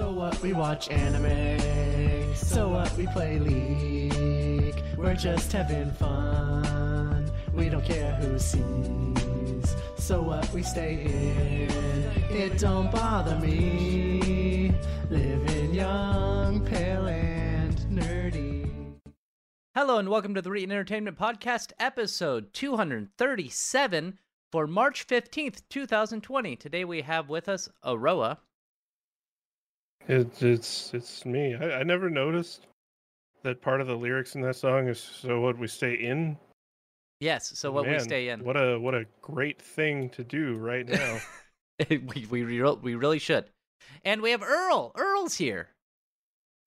So what? We watch anime. So what? We play League. We're just having fun. We don't care who sees. So what? We stay in. It don't bother me. Living young, pale, and nerdy. Hello and welcome to the Reetin Entertainment Podcast, episode 237 for March 15th, 2020. Today we have with us Aroa. It's it's it's me. I, I never noticed that part of the lyrics in that song is so what we stay in. Yes, so what we stay in. What a what a great thing to do right now. we, we, re- we really should. And we have Earl. Earl's here.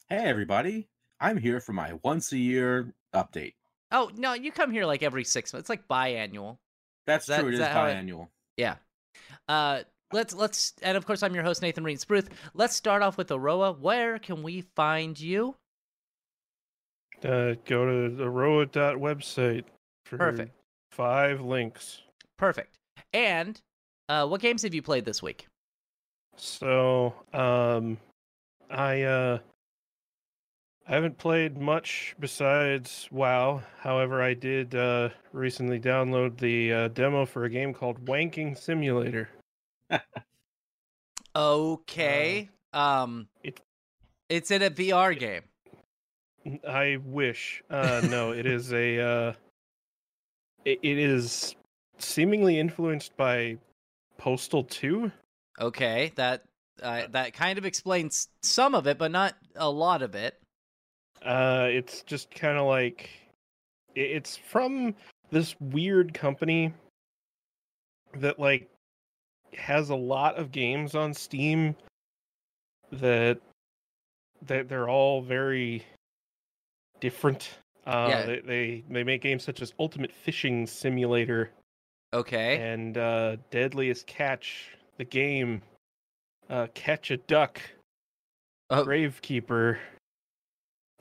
Hey everybody, I'm here for my once a year update. Oh, no, you come here like every six months. It's like biannual. That's Is that- true, it is is that how it- biannual. Yeah. Uh, let's let's and of course I'm your host Nathan Reed Spruth. Let's start off with Aroa. Where can we find you? uh, go to the Roa dot website for Perfect. five links. Perfect. And uh, what games have you played this week? So um, I uh, I haven't played much besides WoW. However, I did uh, recently download the uh, demo for a game called Wanking Simulator. Okay. um, it- it's in a VR game. I wish. Uh, no, it is a. Uh, it, it is seemingly influenced by Postal Two. Okay, that uh, that kind of explains some of it, but not a lot of it. Uh, it's just kind of like it's from this weird company that like has a lot of games on Steam that that they're all very different. Uh, Yeah. they, they they make games such as Ultimate Fishing Simulator Okay. and uh, Deadliest Catch, the game, uh, Catch a Duck, Oh. Gravekeeper.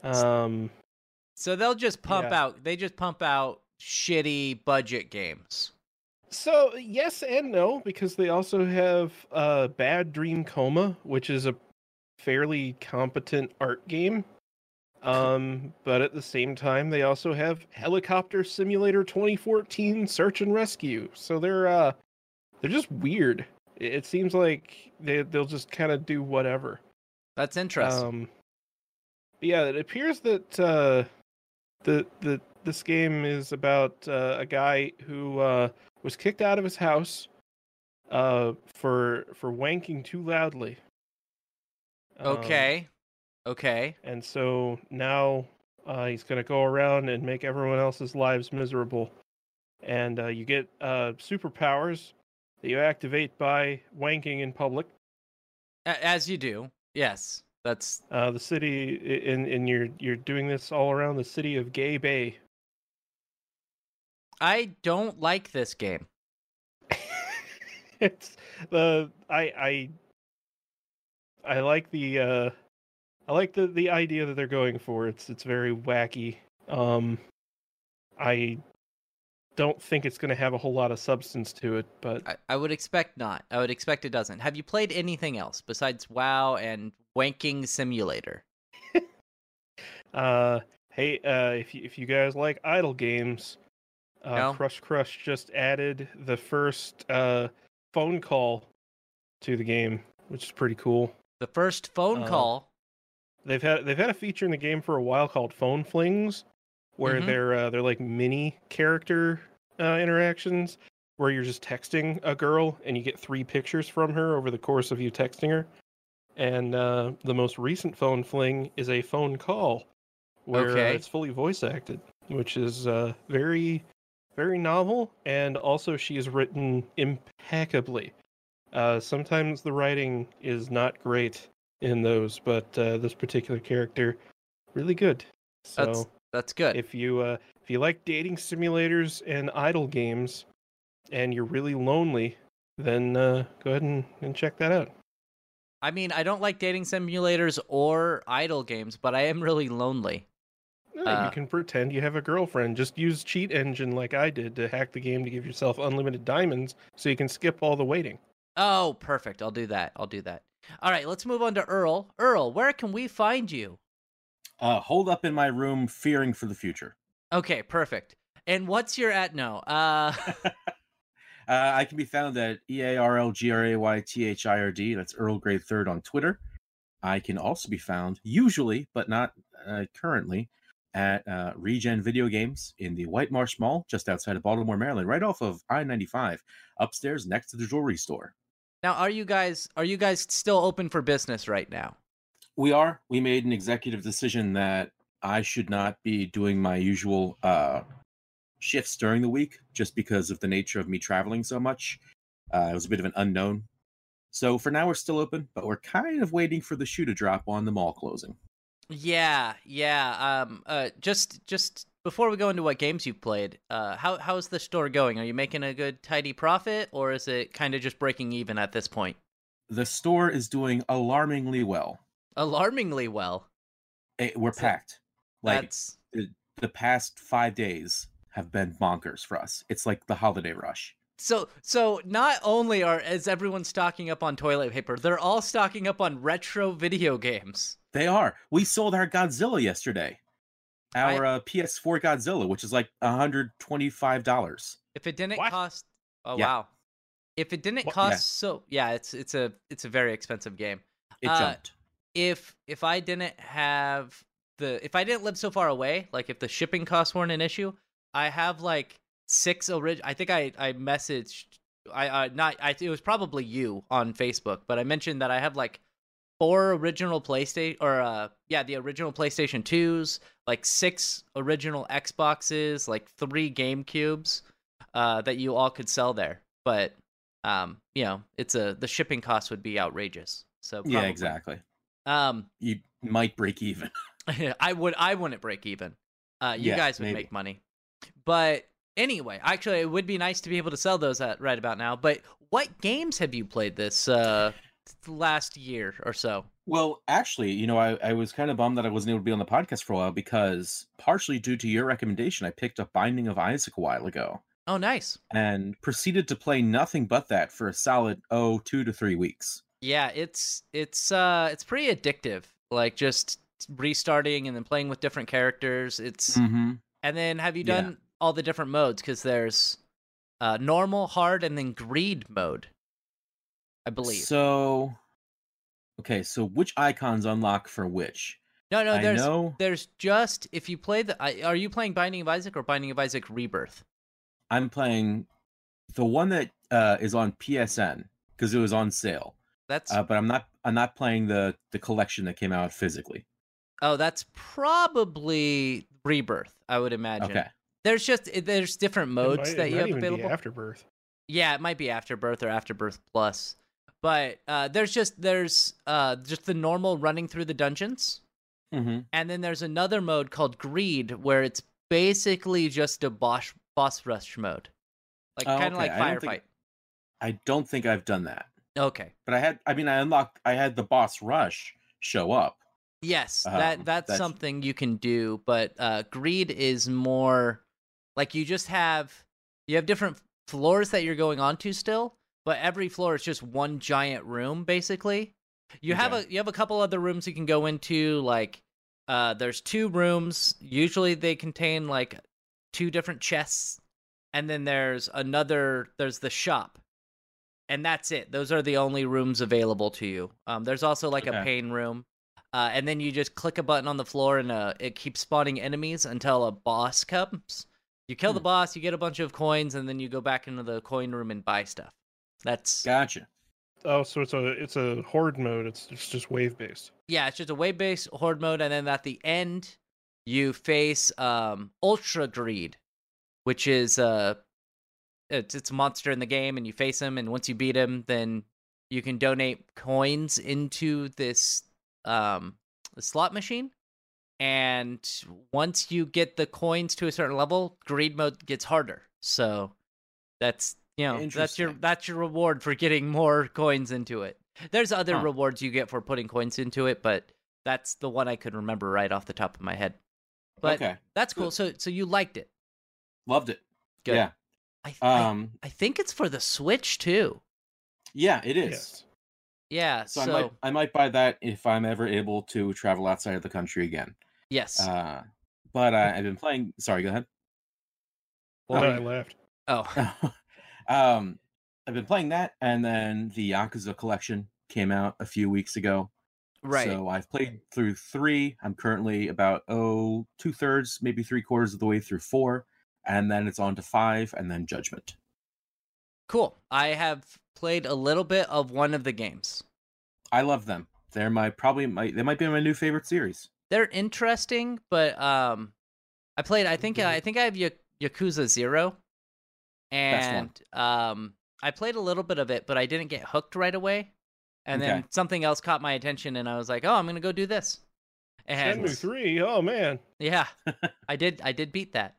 Um, So they'll just pump Yeah. out. They just pump out shitty budget games. So yes and no because they also have uh, Bad Dream Coma, which is a fairly competent art game. Um, but at the same time, they also have Helicopter Simulator 2014 Search and Rescue. So they're uh, they're just weird. It it seems like they they'll just kind of do whatever. That's interesting. Um, yeah, it appears that uh, the the this game is about uh, a guy who uh, was kicked out of his house uh, for for wanking too loudly. Um, okay. Okay. and so now uh, he's going to go around and make everyone else's lives miserable. And uh, you get uh, superpowers that you activate by wanking in public. As you do. Yes. That's Uh, the city, in in you're you're doing this all around the city of Gay Bay. I don't like this game. it's the I I I like the uh I like the the idea that they're going for. It's it's very wacky. Um I don't think it's going to have a whole lot of substance to it, but I, I would expect not. I would expect it doesn't. Have you played anything else besides WoW and Wanking Simulator? uh hey, uh if you if you guys like idle games, uh No. Crush Crush just added the first uh phone call to the game, which is pretty cool. The first phone Uh, call. They've had they've had a feature in the game for a while called Phone Flings, where Mhm. they're uh, they're like mini character uh, interactions where you're just texting a girl and you get three pictures from her over the course of you texting her. And uh, the most recent phone fling is a phone call where uh, it's fully voice acted, which is uh, very very novel. And also, she is written impeccably. Uh, sometimes the writing is not great in those, but uh, this particular character, really good. So That's that's good. if you uh, if you like dating simulators and idle games, and you're really lonely, then uh, go ahead and, and check that out. I mean, I don't like dating simulators or idle games, but I am really lonely. No, Uh, you can pretend you have a girlfriend. Just use cheat engine like I did to hack the game to give yourself unlimited diamonds, so you can skip all the waiting. Oh, perfect. I'll do that. I'll do that. All right, let's move on to Earl. Earl, where can we find you? Uh, hold up in my room, fearing for the future. Okay, perfect. And what's your at? No. Uh, Uh, I can be found at E A R L G R A Y T H I R D. That's Earl Gray Third on Twitter. I can also be found, usually, but not uh, currently, at uh, Regen Video Games in the White Marsh Mall, just outside of Baltimore, Maryland, right off of I ninety five, upstairs next to the jewelry store. now, are you guys are you guys still open for business right now? We are. We made an executive decision that I should not be doing my usual uh, shifts during the week just because of the nature of me traveling so much. Uh, it was a bit of an unknown. So for now, we're still open, but we're kind of waiting for the shoe to drop on the mall closing. Yeah, yeah. Um, uh, just just before we go into what games you've played, uh, how how's the store going? Are you making a good tidy profit, or is it kind of just breaking even at this point? The store is doing alarmingly well. Alarmingly well. Eh, we're So packed. Like That's the past five days have been bonkers for us. It's like the holiday rush. So so. Not only are is everyone stocking up on toilet paper, they're all stocking up on retro video games. They are. We sold our Godzilla yesterday. I- Our uh, PS4 Godzilla, which is like $125. If it didn't What? cost, oh Yeah. wow. If it didn't What? cost Yeah. so yeah, it's it's a it's a very expensive game. It Uh, jumped. if if I didn't have the if I didn't live so far away, like if the shipping costs weren't an issue, I have like six original. I think I I messaged I uh not I it was probably you on Facebook, but I mentioned that I have like four original PlayStation or uh yeah the original PlayStation twos, like six original Xboxes, like three Game Cubes, uh that you all could sell there, but um you know it's a the shipping cost would be outrageous. So Yeah, exactly. Um, You might break even. I would I wouldn't break even. Uh, you Yeah, guys would maybe. make money. But anyway, actually, it would be nice to be able to sell those at right about now. But what games have you played this uh last year or so? Well, actually, you know, I, I was kind of bummed that I wasn't able to be on the podcast for a while because, partially due to your recommendation, I picked up Binding of Isaac a while ago Oh, nice. and proceeded to play nothing but that for a solid, oh, two to three weeks. Yeah, it's it's uh it's pretty addictive. Like just restarting and then playing with different characters. It's Mm-hmm. and then have you Yeah. All the different modes? Because there's uh normal, hard, and then greed mode. I believe. So, okay, so which icons unlock for which? no, no, there's know There's just if you play the. Are you playing Binding of Isaac or Binding of Isaac Rebirth? I'm playing the one that uh, is on PSN because it was on sale. That's Uh, but I'm not. I'm not playing the the collection that came out physically. oh, that's probably Rebirth. I would imagine. Okay. There's just there's different modes might- that you have available. Afterbirth. Yeah, it might be Afterbirth or Afterbirth Plus, but uh, there's just there's uh just the normal running through the dungeons, Mm-hmm. and then there's another mode called Greed where it's basically just a boss boss rush mode, like Oh, kind of okay. like I think- firefight. I don't think I've done that, Okay. but I had. I mean, I unlocked. I had the boss rush show up. Yes, Um, that that's, that's- something you can do, but uh greed is more like you just have you have different floors that you're going onto still, but every floor is just one giant room basically. You have a you have a couple other rooms you can go into like uh there's two rooms, usually they contain like two different chests and then there's another there's the shop. And that's it. Those are the only rooms available to you. Um there's also like a pain room. Uh, and then you just click a button on the floor and uh, it keeps spawning enemies until a boss comes. You kill the Hmm. boss, you get a bunch of coins, and then you go back into the coin room and buy stuff. That's Gotcha. Oh, so it's a it's a horde mode. It's it's just wave based. yeah, it's just a wave based horde mode, and then at the end you face um Ultra Greed, which is uh it's it's a monster in the game, and you face him, and once you beat him, then you can donate coins into this um slot machine. And once you get the coins to a certain level, greed mode gets harder. So that's you know that's your that's your reward for getting more coins into it. There's other Huh. rewards you get for putting coins into it, but that's the one I could remember right off the top of my head. But okay. that's cool. Good. So so you liked it. Loved it. Good. Yeah. I, I Um. I think it's for the Switch too. Yeah, it is. Yes. Yeah. So, So, I might I might buy that if I'm ever able to travel outside of the country again. Yes. Uh, but uh, I've been playing. Sorry, go ahead. Well, Well, I laughed. oh, um, I've been playing that, and then the Yakuza collection came out a few weeks ago. right. So I've played through three. I'm currently about oh two thirds, maybe three quarters of the way through four, and then it's on to five, and then Judgment. cool. I have played a little bit of one of the games. I love them. They're my probably my they might be my new favorite series. They're interesting, but um, I played. I think Mhm. I think I have Ya- Yakuza Zero, and um, I played a little bit of it, but I didn't get hooked right away. And then something else caught my attention, and I was like, "Oh, I'm gonna go do this." And Shenmue three. Oh man. yeah, I did. I did beat that.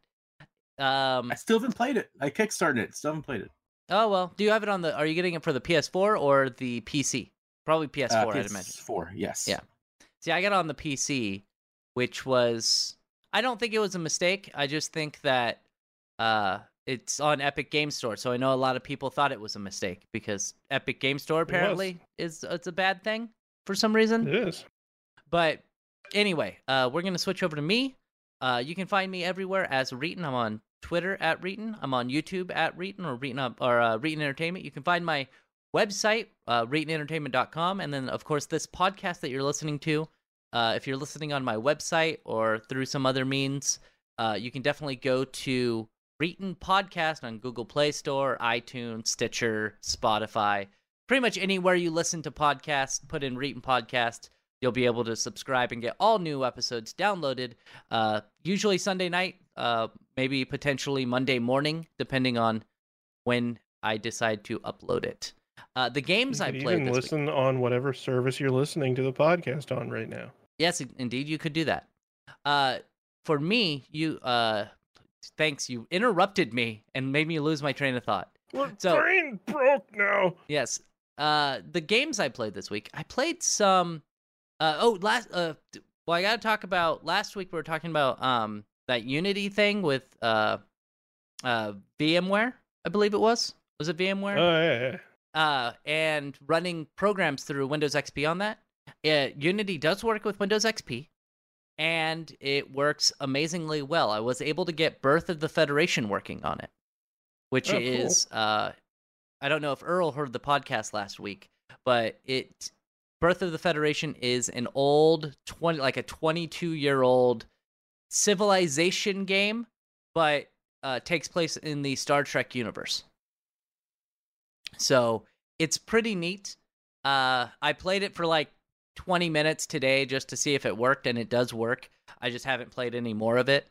Um. I still haven't played it. I kickstarted it. Still haven't played it. Oh well. Do you have it on the? Are you getting it for the PS4 or the PC? Probably PS4, Uh, I'd imagine. PS4, yes. Yeah. See, I got on the PC, which was I don't think it was a mistake. I just think that uh it's on Epic Game Store, so I know a lot of people thought it was a mistake because Epic Game Store apparently is it's a bad thing for some reason. It is. But anyway, uh, we're gonna switch over to me. Uh, you can find me everywhere as Reetin. I'm on Twitter at Reetin. I'm on YouTube at Reetin or Reetin or uh, Reetin Entertainment. You can find my website, uh, and then of course this podcast that you're listening to. Uh, if you're listening on my website or through some other means, uh, you can definitely go to Reetin Podcast on Google Play Store, iTunes, Stitcher, Spotify, pretty much anywhere you listen to podcasts. Put in Reetin Podcast. You'll be able to subscribe and get all new episodes downloaded. Uh, usually Sunday night, uh, maybe potentially Monday morning, depending on when I decide to upload it. Uh, the games I played even this week. listen on whatever service you're listening to the podcast on right now. Yes, indeed, you could do that. Uh, for me, you uh, thanks. You interrupted me and made me lose my train of thought. My So- brain broke now. Yes. Uh, the games I played this week, I played some. Uh, oh, last. Uh, well, I gotta talk about last week. We were talking about um that Unity thing with uh, uh VMware. I believe it was. Was it VMware? Oh yeah, yeah. Uh, and running programs through Windows XP on that. Uh, Unity does work with Windows XP, and it works amazingly well. I was able to get Birth of the Federation working on it, which Oh, cool. is uh, I don't know if Earl heard the podcast last week, but it Birth of the Federation is an old twenty like a twenty two year old civilization game, but uh, takes place in the Star Trek universe. So it's pretty neat. Uh, I played it for like 20 minutes today just to see if it worked, and it does work. I just haven't played any more of it.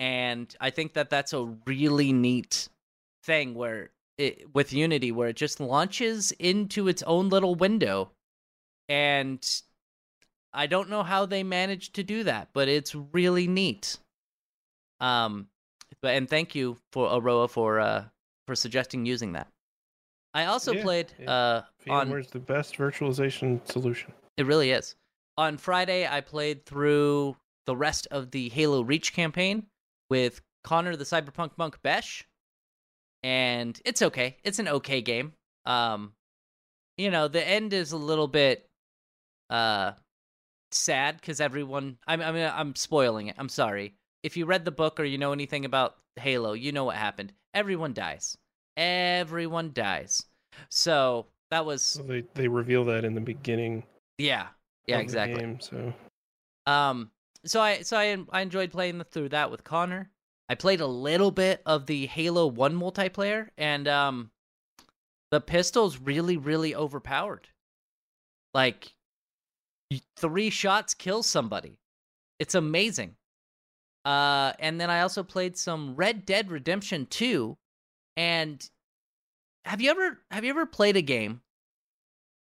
And I think that that's a really neat thing where it, with Unity, where it just launches into its own little window. And I don't know how they managed to do that, but it's really neat. Um, but and thank you for Aroa for uh for suggesting using that. I also Yeah, played yeah. uh on VMware's the best virtualization solution. it really is. On Friday, I played through the rest of the Halo Reach campaign with Connor the Cyberpunk Monk Besh, and it's okay. It's an okay game. Um, you know, the end is a little bit uh sad because everyone. I I mean, I'm spoiling it. I'm sorry. If you read the book or you know anything about Halo, you know what happened. Everyone dies. Everyone dies. So that was So they they reveal that in the beginning. yeah, yeah, exactly. game, so Um, so I so I I enjoyed playing through that with Connor. I played a little bit of the Halo One multiplayer, and um, the pistol's really really overpowered. Like, three shots kill somebody. It's amazing. Uh, and then I also played some Red Dead Redemption Two, and have you ever have you ever played a game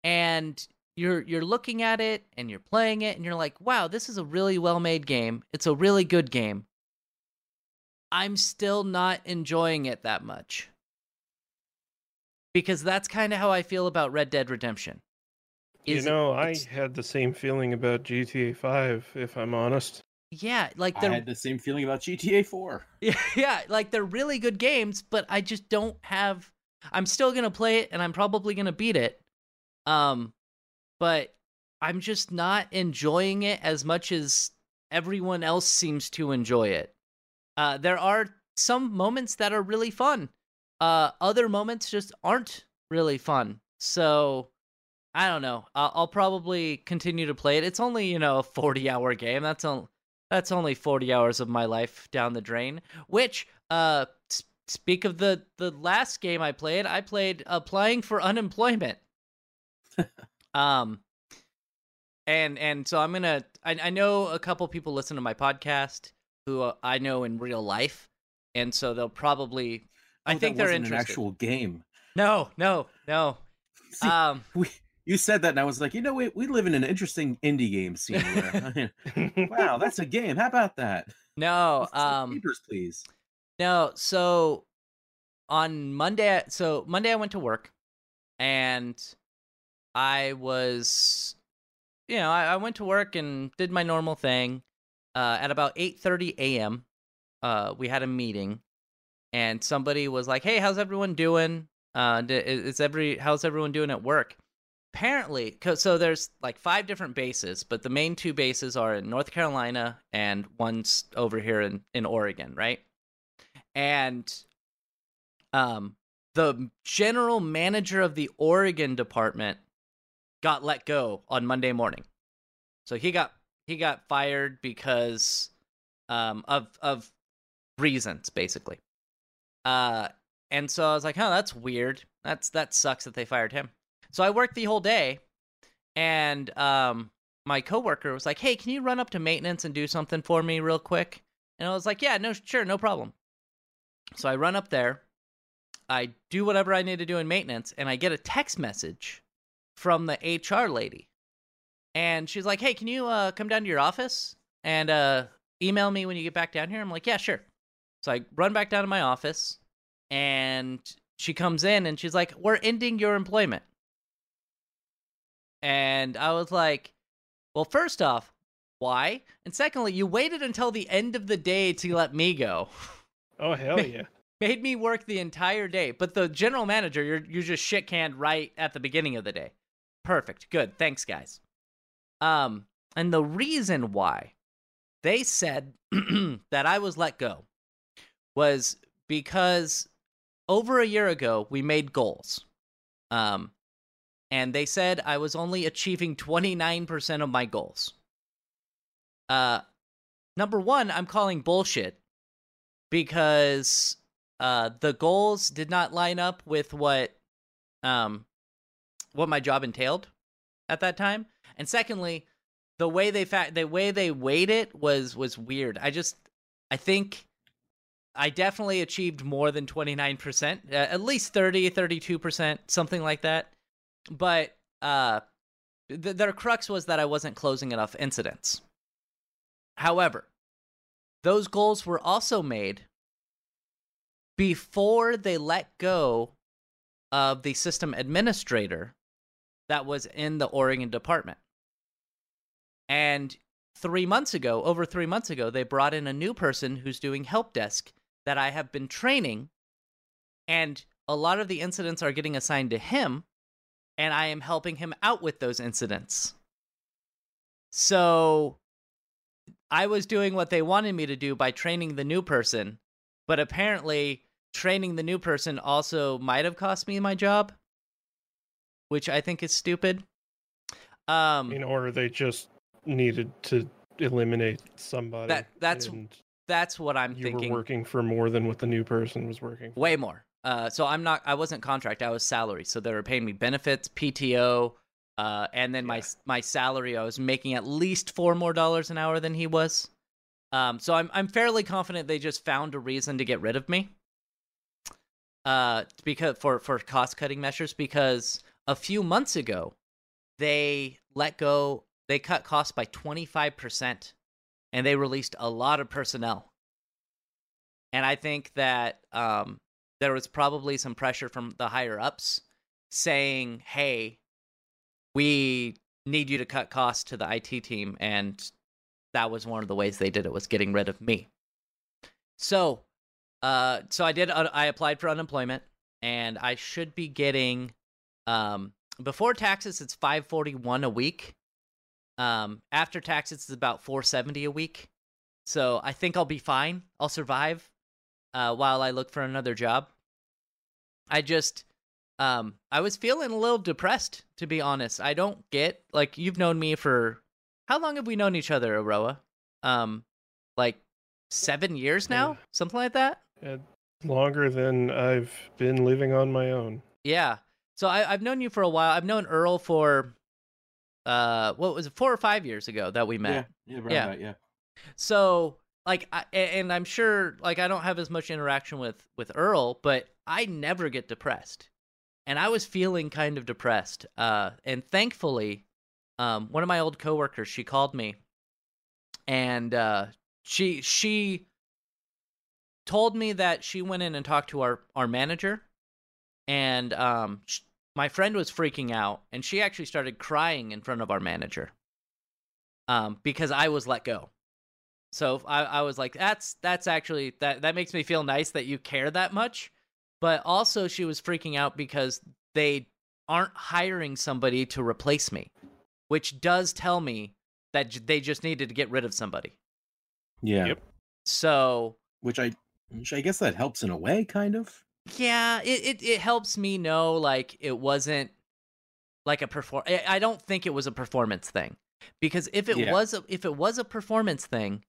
and you're you're looking at it and you're playing it and you're like, "Wow, this is a really well-made game. It's a really good game." I'm still not enjoying it that much. Because that's kind of how I feel about Red Dead Redemption. you Is- know, I had the same feeling about GTA Five, if I'm honest. Yeah, like I they're had the same feeling about GTA 4. Yeah, yeah, like they're really good games, but I just don't have I'm still going to play it and I'm probably going to beat it. Um but I'm just not enjoying it as much as everyone else seems to enjoy it. Uh, there are some moments that are really fun. Uh, other moments just aren't really fun. So I don't know. I'll, I'll probably continue to play it. It's only you know a 40 hour game. That's on that's only 40 hours of my life down the drain. Which uh, speak of the the last game I played, I played applying for unemployment. um, and and so I'm gonna. I, I know a couple people listen to my podcast who uh, I know in real life, and so they'll probably. I Oh, that think they're interested. an actual game. No, no, no. See, Um, we, you said that, and I was like, you know, we, we live in an interesting indie game scene. Where, wow, that's a game. How about that? no. Um, papers, please. No, so on Monday, so Monday I went to work, and I was, you know, I, I went to work and did my normal thing. Uh, at about eight thirty a.m., uh, we had a meeting, and somebody was like, "Hey, how's everyone doing? Uh, is every how's everyone doing at work?" Apparently, so there's like five different bases, but the main two bases are in North Carolina and one's over here in in Oregon, right? and um the general manager of the Oregon department got let go on Monday morning. So he got he got fired because um of of reasons basically. Uh and so I was like, "Oh, that's weird. That's that sucks that they fired him." So I worked the whole day and um my coworker was like, "Hey, can you run up to maintenance and do something for me real quick?" And I was like, "Yeah, no sure, no problem." So I run up there, I do whatever I need to do in maintenance, and I get a text message from the HR lady. And she's like, "Hey, can you uh, come down to your office and uh, email me when you get back down here?" I'm like, "Yeah, sure." So I run back down to my office, and she comes in and she's like, "We're ending your employment." And I was like, "Well, first off, why? And secondly, you waited until the end of the day to let me go." oh hell yeah! made me work the entire day. But the general manager, you're you're just shit canned right at the beginning of the day. Perfect. Good. Thanks, guys. Um, and the reason why they said that I was let go was because over a year ago we made goals. Um, and they said I was only achieving 29% of my goals. Uh, number one, I'm calling bullshit because uh the goals did not line up with what um what my job entailed at that time. And secondly the way they fa- the way they weighed it was was weird. I just i think i definitely achieved more than 29% uh, at least 30 32% something like that but uh th- their crux was that i wasn't closing enough incidents however those goals were also made before they let go of the system administrator that was in the Oregon department. And three months ago, over three months ago, they brought in a new person who's doing help desk that I have been training. And a lot of the incidents are getting assigned to him, and I am helping him out with those incidents. So I was doing what they wanted me to do by training the new person, but apparently training the new person also might have cost me my job, which I think is stupid. Um, You know, or they just needed to eliminate somebody. That- that's that's what I'm you thinking. were working for more than what the new person was working. For. Way more. Uh, so I'm not. I wasn't contract. I was salary. So they were paying me benefits, PTO, uh, and then my my salary. I was making at least four more dollars an hour than he was. Um, so I'm I'm fairly confident they just found a reason to get rid of me. Uh, because for for cost cutting measures, because a few months ago, they let go. They cut costs by 25 percent, and they released a lot of personnel. And I think that um, there was probably some pressure from the higher ups saying, "Hey, we need you to cut costs to the IT team," and that was one of the ways they did it was getting rid of me. So, uh, so I did. I applied for unemployment, and I should be getting. Um, before taxes it's 541 a week. Um, after taxes it's about 470 a week. So I think I'll be fine. I'll survive uh, while I look for another job. I just um I was feeling a little depressed to be honest. I don't get like you've known me for how long have we known each other, Aroa? Um like 7 years now, Yeah. something like that. Uh, longer than I've been living on my own. Yeah. So I I've known you for a while. I've known Earl for uh what was it 4 or 5 years ago that we met. Yeah, yeah, around Yeah. that, yeah. So like I, a- and I'm sure like I don't have as much interaction with with Earl, but I never get depressed. And I was feeling kind of depressed. Uh and thankfully um one of my old coworkers, she called me and uh she she told me that she went in and talked to our our manager and um my friend was freaking out and she actually started crying in front of our manager um because I was let go. So I, I was like, that's that's actually that that makes me feel nice that you care that much. But also she was freaking out because they aren't hiring somebody to replace me, which does tell me that j- they just needed to get rid of somebody. Yeah. Yep. So Which I which I guess that helps in a way, kind of. yeah, it, it, it helps me know like it wasn't like a perform. I I don't think it was a performance thing because if it Yeah. was a, if it was a performance thing,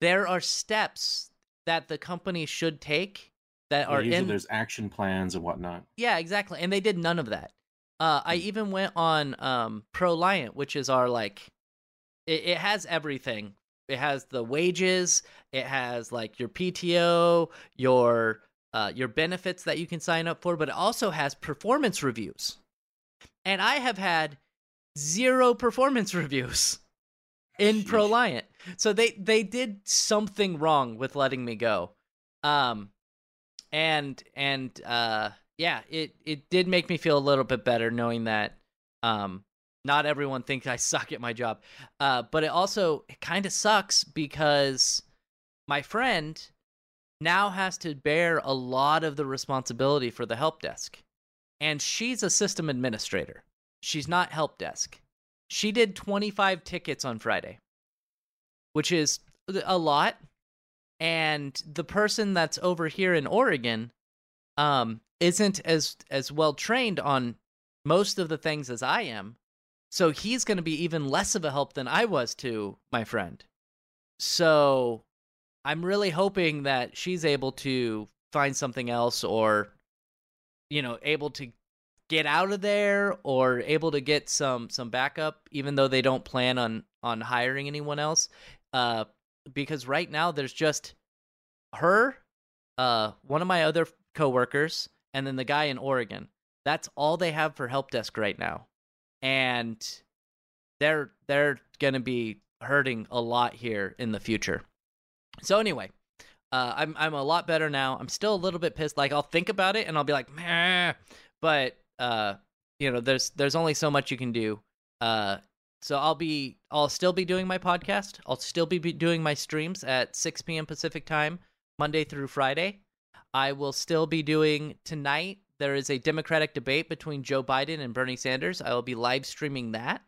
there are steps that the company should take that are in. there's action plans and whatnot. Yeah, exactly, and they did none of that. Uh, I Mm. even went on um, ProLiant, which is our like, it, it has everything. It has the wages. It has like your PTO, your uh, your benefits that you can sign up for, but it also has performance reviews. And I have had zero performance reviews in Sheesh. ProLiant. So they they did something wrong with letting me go. Um and and uh yeah, it it did make me feel a little bit better knowing that um not everyone thinks I suck at my job. Uh but it also it kind of sucks because my friend now has to bear a lot of the responsibility for the help desk. And she's a system administrator. She's not help desk. She did 25 tickets on Friday, which is a lot. And the person that's over here in Oregon um isn't as as well trained on most of the things as I am. So he's going to be even less of a help than I was to my friend. So I'm really hoping that she's able to find something else or you know, able to get out of there or able to get some some backup even though they don't plan on on hiring anyone else. Uh because right now there's just her, uh one of my other coworkers and then the guy in Oregon. That's all they have for help desk right now. And they're they're to be hurting a lot here in the future. So anyway, uh, I'm I'm a lot better now. I'm still a little bit pissed. Like I'll think about it and I'll be like, Meh. but uh, you know, there's there's only so much you can do. Uh, so I'll be I'll still be doing my podcast. I'll still be, be doing my streams at 6 p.m. Pacific time, Monday through Friday. I will still be doing tonight. There is a Democratic debate between Joe Biden and Bernie Sanders. I will be live streaming that.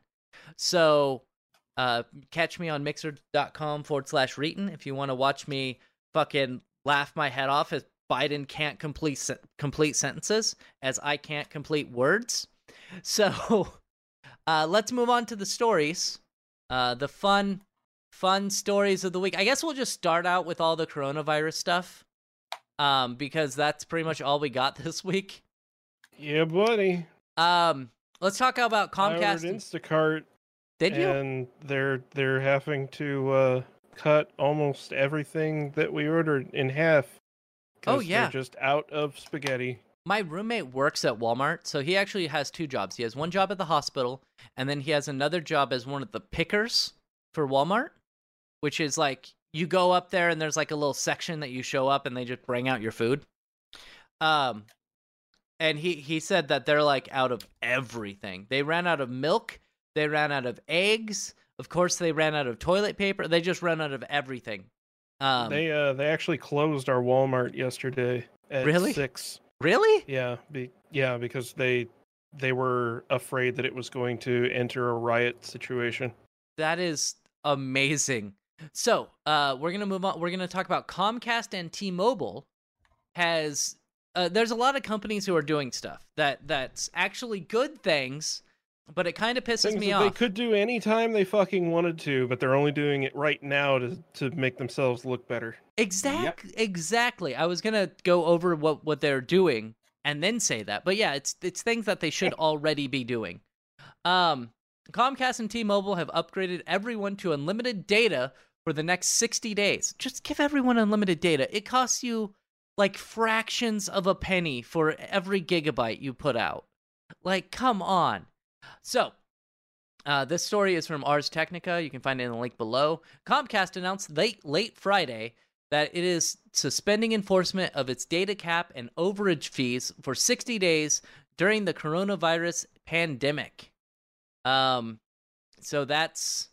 So uh, catch me on mixer.com forward slash Reetin if you want to watch me fucking laugh my head off as Biden can't complete se- complete sentences as I can't complete words. So uh, let's move on to the stories. Uh, the fun, fun stories of the week. I guess we'll just start out with all the coronavirus stuff um, because that's pretty much all we got this week. Yeah, buddy. Um, let's talk about Comcast. Instacart, Did you? and they're they're having to uh, cut almost everything that we ordered in half. Oh yeah. they're just out of spaghetti. My roommate works at Walmart, so he actually has two jobs. He has one job at the hospital, and then he has another job as one of the pickers for Walmart, which is like you go up there and there's like a little section that you show up and they just bring out your food. Um and he he said that they're like out of everything. They ran out of milk, they ran out of eggs, of course they ran out of toilet paper. They just ran out of everything. Um they uh they actually closed our Walmart yesterday at Really? six. Really? Yeah, be, yeah, because they they were afraid that it was going to enter a riot situation. That is amazing. So, uh, we're gonna move on. We're gonna talk about Comcast and T-Mobile. Has uh, there's a lot of companies who are doing stuff that that's actually good things, but it kind of pisses Things me that off. they could do anytime they fucking wanted to, but they're only doing it right now to to make themselves look better. Exact, exactly. I was gonna go over what what they're doing and then say that, but yeah, it's it's things that they should already be doing. Um, Comcast and T-Mobile have upgraded everyone to unlimited data for the next 60 days. Just give everyone unlimited data. It costs you like fractions of a penny for every gigabyte you put out. Like, come on. So, uh, this story is from Ars Technica. You can find it in the link below. Comcast announced late late Friday that it is suspending enforcement of its data cap and overage fees for 60 days during the coronavirus pandemic. Um, so that's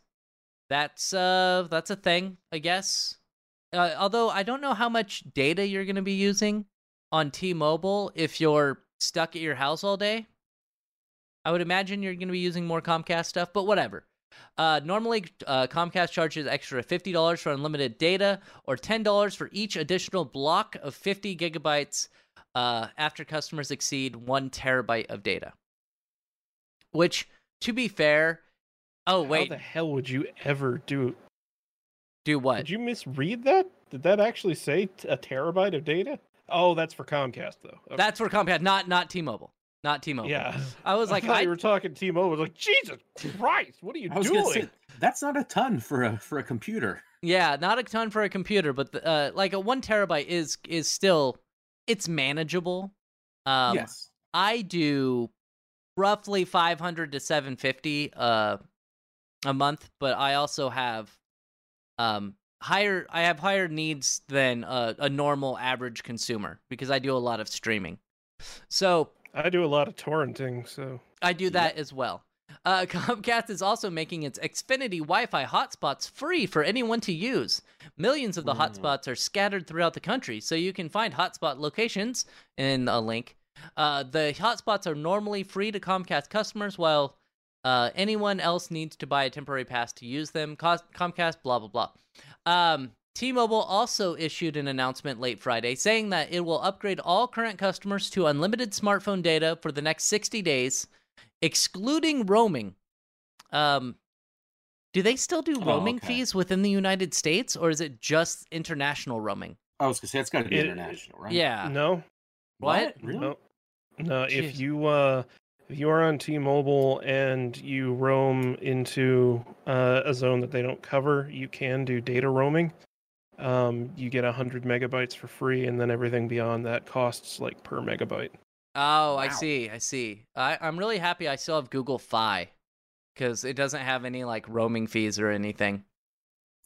that's uh that's a thing, I guess. Uh, although I don't know how much data you're going to be using on T-Mobile if you're stuck at your house all day. I would imagine you're going to be using more Comcast stuff, but whatever. Uh, normally, uh, Comcast charges extra $50 for unlimited data or $10 for each additional block of 50 gigabytes uh, after customers exceed one terabyte of data. Which, to be fair, oh, wait, How the hell would you ever do? do what? Did you misread that? Did that actually say a terabyte of data? Oh, that's for Comcast though. Okay. That's for Comcast, not not T-Mobile. Not T-Mobile. yeah. I was like, thought I, you were talking T-Mobile. I was like, Jesus Christ, what are you I doing? gonna say that's not a ton for a for a computer. Yeah, not a ton for a computer, but the, uh, like a one terabyte is is still it's manageable. Um, yes. I do roughly 500 to 750 uh a month, but I also have um higher I have higher needs than a, a normal average consumer because I do a lot of streaming. So, I do a lot of torrenting, so I do that as well. Uh, Comcast is also making its Xfinity Wi-Fi hotspots free for anyone to use. Millions of the Mm. hotspots are scattered throughout the country, so you can find hotspot locations in a link. Uh, the hotspots are normally free to Comcast customers, while uh, anyone else needs to buy a temporary pass to use them. Comcast, blah blah blah. Um, T-Mobile also issued an announcement late Friday saying that it will upgrade all current customers to unlimited smartphone data for the next 60 days, excluding roaming. Um, do they still do Oh, roaming okay. fees within the United States, or is it just international roaming? I was gonna say it's got to be It- international, right? Yeah. no, What? Really? no, no. Jeez. If you uh, if you are on T-Mobile and you roam into uh, a zone that they don't cover, you can do data roaming. Um, you get hundred megabytes for free, and then everything beyond that costs like per megabyte. Oh, I see. I see. I, I'm really happy I still have Google Fi because it doesn't have any like roaming fees or anything.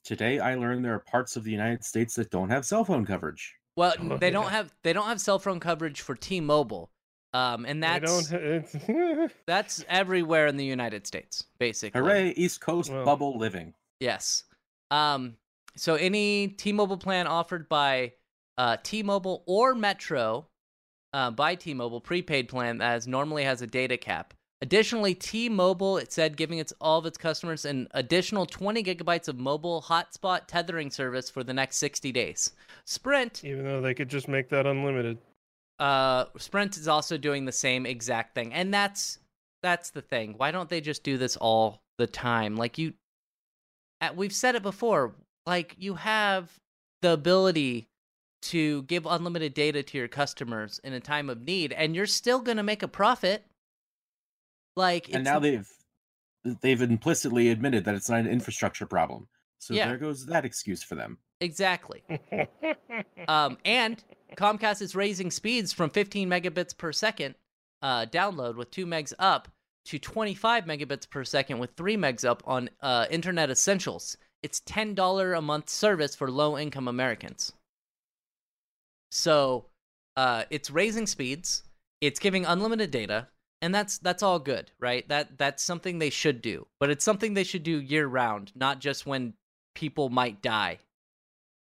Today I learned there are parts of the United States that don't have cell phone coverage. Well, Oh, they don't have they don't have cell phone coverage for T-Mobile, um, and that's don't. It's, that's everywhere in the United States, basically. Hooray, East Coast Well. bubble living. Yes. Um, so any T-Mobile plan offered by uh, T-Mobile or Metro uh, by T-Mobile prepaid plan that has, normally has a data cap. Additionally, T-Mobile it said giving its all of its customers an additional 20 gigabytes of mobile hotspot tethering service for the next 60 days. Sprint even though they could just make that unlimited. uh Sprint is also doing the same exact thing. And that's that's the thing. Why don't they just do this all the time? Like you uh, we've said it before, like you have the ability to give unlimited data to your customers in a time of need and you're still going to make a profit. Like and now they've they've implicitly admitted that it's not an infrastructure problem. So Yeah. there goes that excuse for them. exactly. Um, and Comcast is raising speeds from 15 megabits per second uh, download with 2 megs up to 25 megabits per second with 3 megs up on uh, Internet Essentials. It's $10 a month service for low income Americans. So uh, it's raising speeds, it's giving unlimited data, and that's that's all good, right? That that's something they should do. But it's something they should do year round, not just when people might die.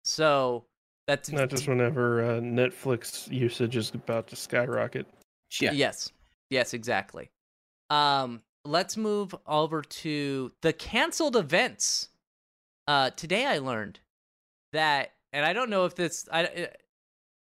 So that's Not just whenever uh, Netflix usage is about to skyrocket. Yeah. Yes. Yes, exactly. Um, let's move over to the canceled events. Uh, today I learned that, and I don't know if this, I,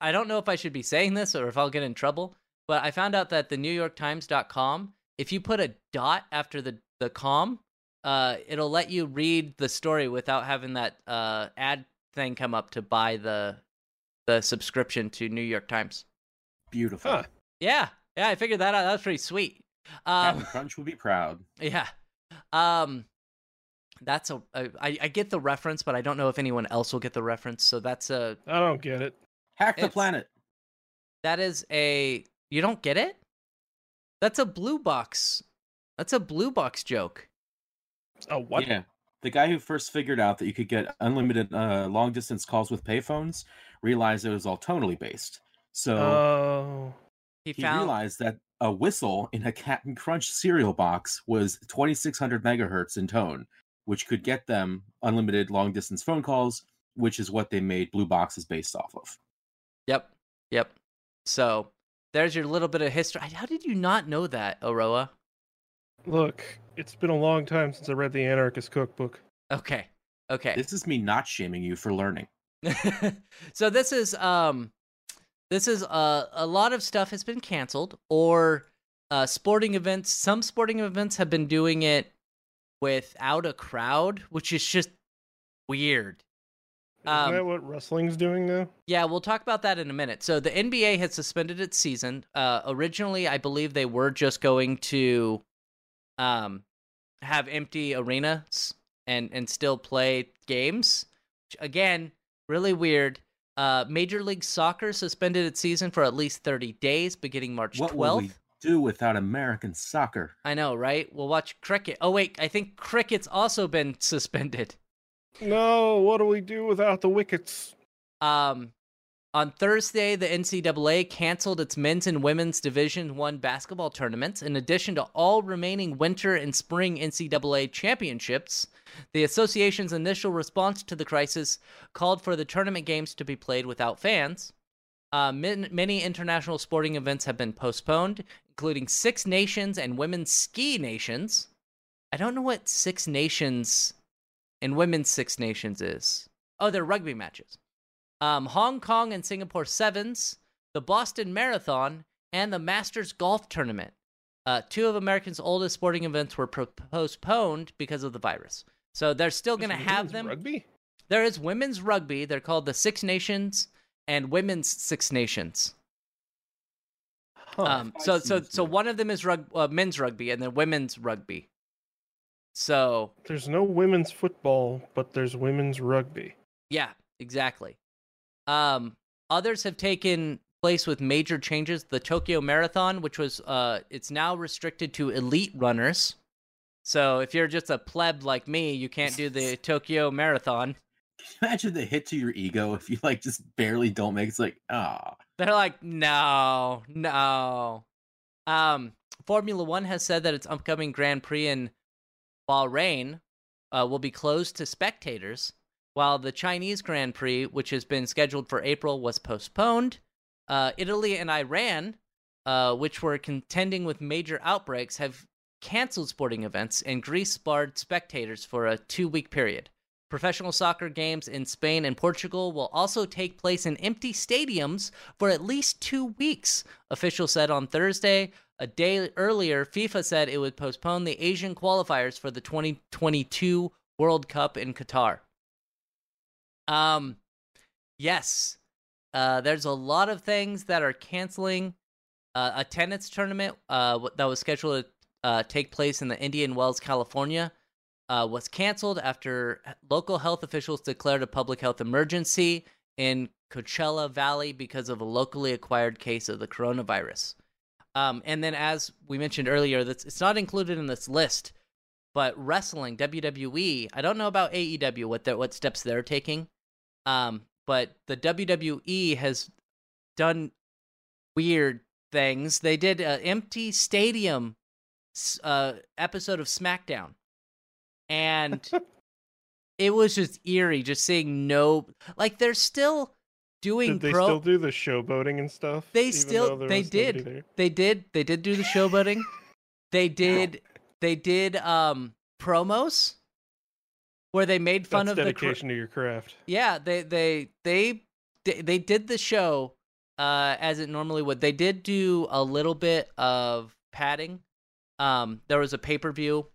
I don't know if I should be saying this or if I'll get in trouble, but I found out that the New York Times.com, if you put a dot after the the com, uh, it'll let you read the story without having that uh ad thing come up to buy the the subscription to New York Times. Beautiful. Huh. Yeah, yeah, I figured that out. That was pretty sweet. Um, Captain Crunch will be proud. yeah. Um that's a, a I, I get the reference, but I don't know if anyone else will get the reference. So that's a I don't get it. Hack the planet. that is a you don't get it? That's a blue box. That's a blue box joke. Oh what? Yeah. The guy who first figured out that you could get unlimited uh, long distance calls with payphones realized it was all tonally based. So Oh. He he found realized that a whistle in a Captain Crunch cereal box was 2600 megahertz in tone, which could get them unlimited long distance phone calls, which is what they made Blue Boxes based off of. Yep. Yep. So there's your little bit of history. How did you not know that, Aroa? Look, it's been a long time since I read the Anarchist Cookbook. Okay. Okay. This is me not shaming you for learning. so this is um this is uh, a lot of stuff has been canceled or uh sporting events some sporting events have been doing it without a crowd which is just weird. Isn't Um, that what wrestling's doing now? yeah we'll talk about that in a minute. So the nba has suspended its season. Uh originally i believe they were just going to um have empty arenas and and still play games which, again really weird. Uh major league soccer suspended its season for at least 30 days beginning march What will 12th we do without American soccer? i know right we'll watch cricket oh wait i think cricket's also been suspended No, what do we do without the wickets? Um, on Thursday, the NCAA canceled its men's and women's Division One basketball tournaments. In addition to all remaining winter and spring NCAA championships, the association's initial response to the crisis called for the tournament games to be played without fans. Uh, min- many international sporting events have been postponed, including Six Nations and Women's Six Nations. I don't know what Six Nations and Women's Six Nations is. Oh, they're rugby matches um, Hong Kong and Singapore Sevens, the Boston Marathon, and the Masters Golf Tournament. Uh, two of America's oldest sporting events were pro- postponed because of the virus. So they're still going to have them. Rugby? There is women's rugby. They're called the Six Nations and Women's Six Nations. Huh. Um, so so so one of them is rug- uh, men's rugby and then women's rugby. So There's no women's football, but there's women's rugby. Yeah, exactly. Um, others have taken place with major changes. The Tokyo Marathon, which was uh, it's now restricted to elite runners. So if you're just a pleb like me, you can't do the Tokyo Marathon. Imagine the hit to your ego if you like just barely don't make it's like, ah. They're like, no, no. Um, Formula One has said that its upcoming Grand Prix in Bahrain uh, will be closed to spectators, while the Chinese Grand Prix, which has been scheduled for April, was postponed. Uh, Italy and Iran, uh, which were contending with major outbreaks, have canceled sporting events, and Greece barred spectators for a two week period. Professional soccer games in Spain and Portugal will also take place in empty stadiums for at least two weeks, officials said on Thursday. A day earlier, FIFA said it would postpone the Asian qualifiers for the 2022 World Cup in Qatar. Um, yes, uh, there's a lot of things that are canceling. Uh, a tennis tournament uh, that was scheduled to uh, take place in the Indian Wells, California, uh, was canceled after local health officials declared a public health emergency in Coachella Valley because of a locally acquired case of the coronavirus. Um, and then, as we mentioned earlier, that's it's not included in this list, but wrestling WWE. I don't know about AEW what their, what steps they're taking, um, but the WWE has done weird things. They did an empty stadium uh, episode of SmackDown, and it was just eerie just seeing no like they're still doing Did they pro still do the showboating and stuff? They still- they did. they did they did do the showboating they did they did um promos where they made fun That's of the cr- dedication to your craft. yeah they they they they they did the show uh as it normally would they did do a little bit of padding um there was a pay-per-view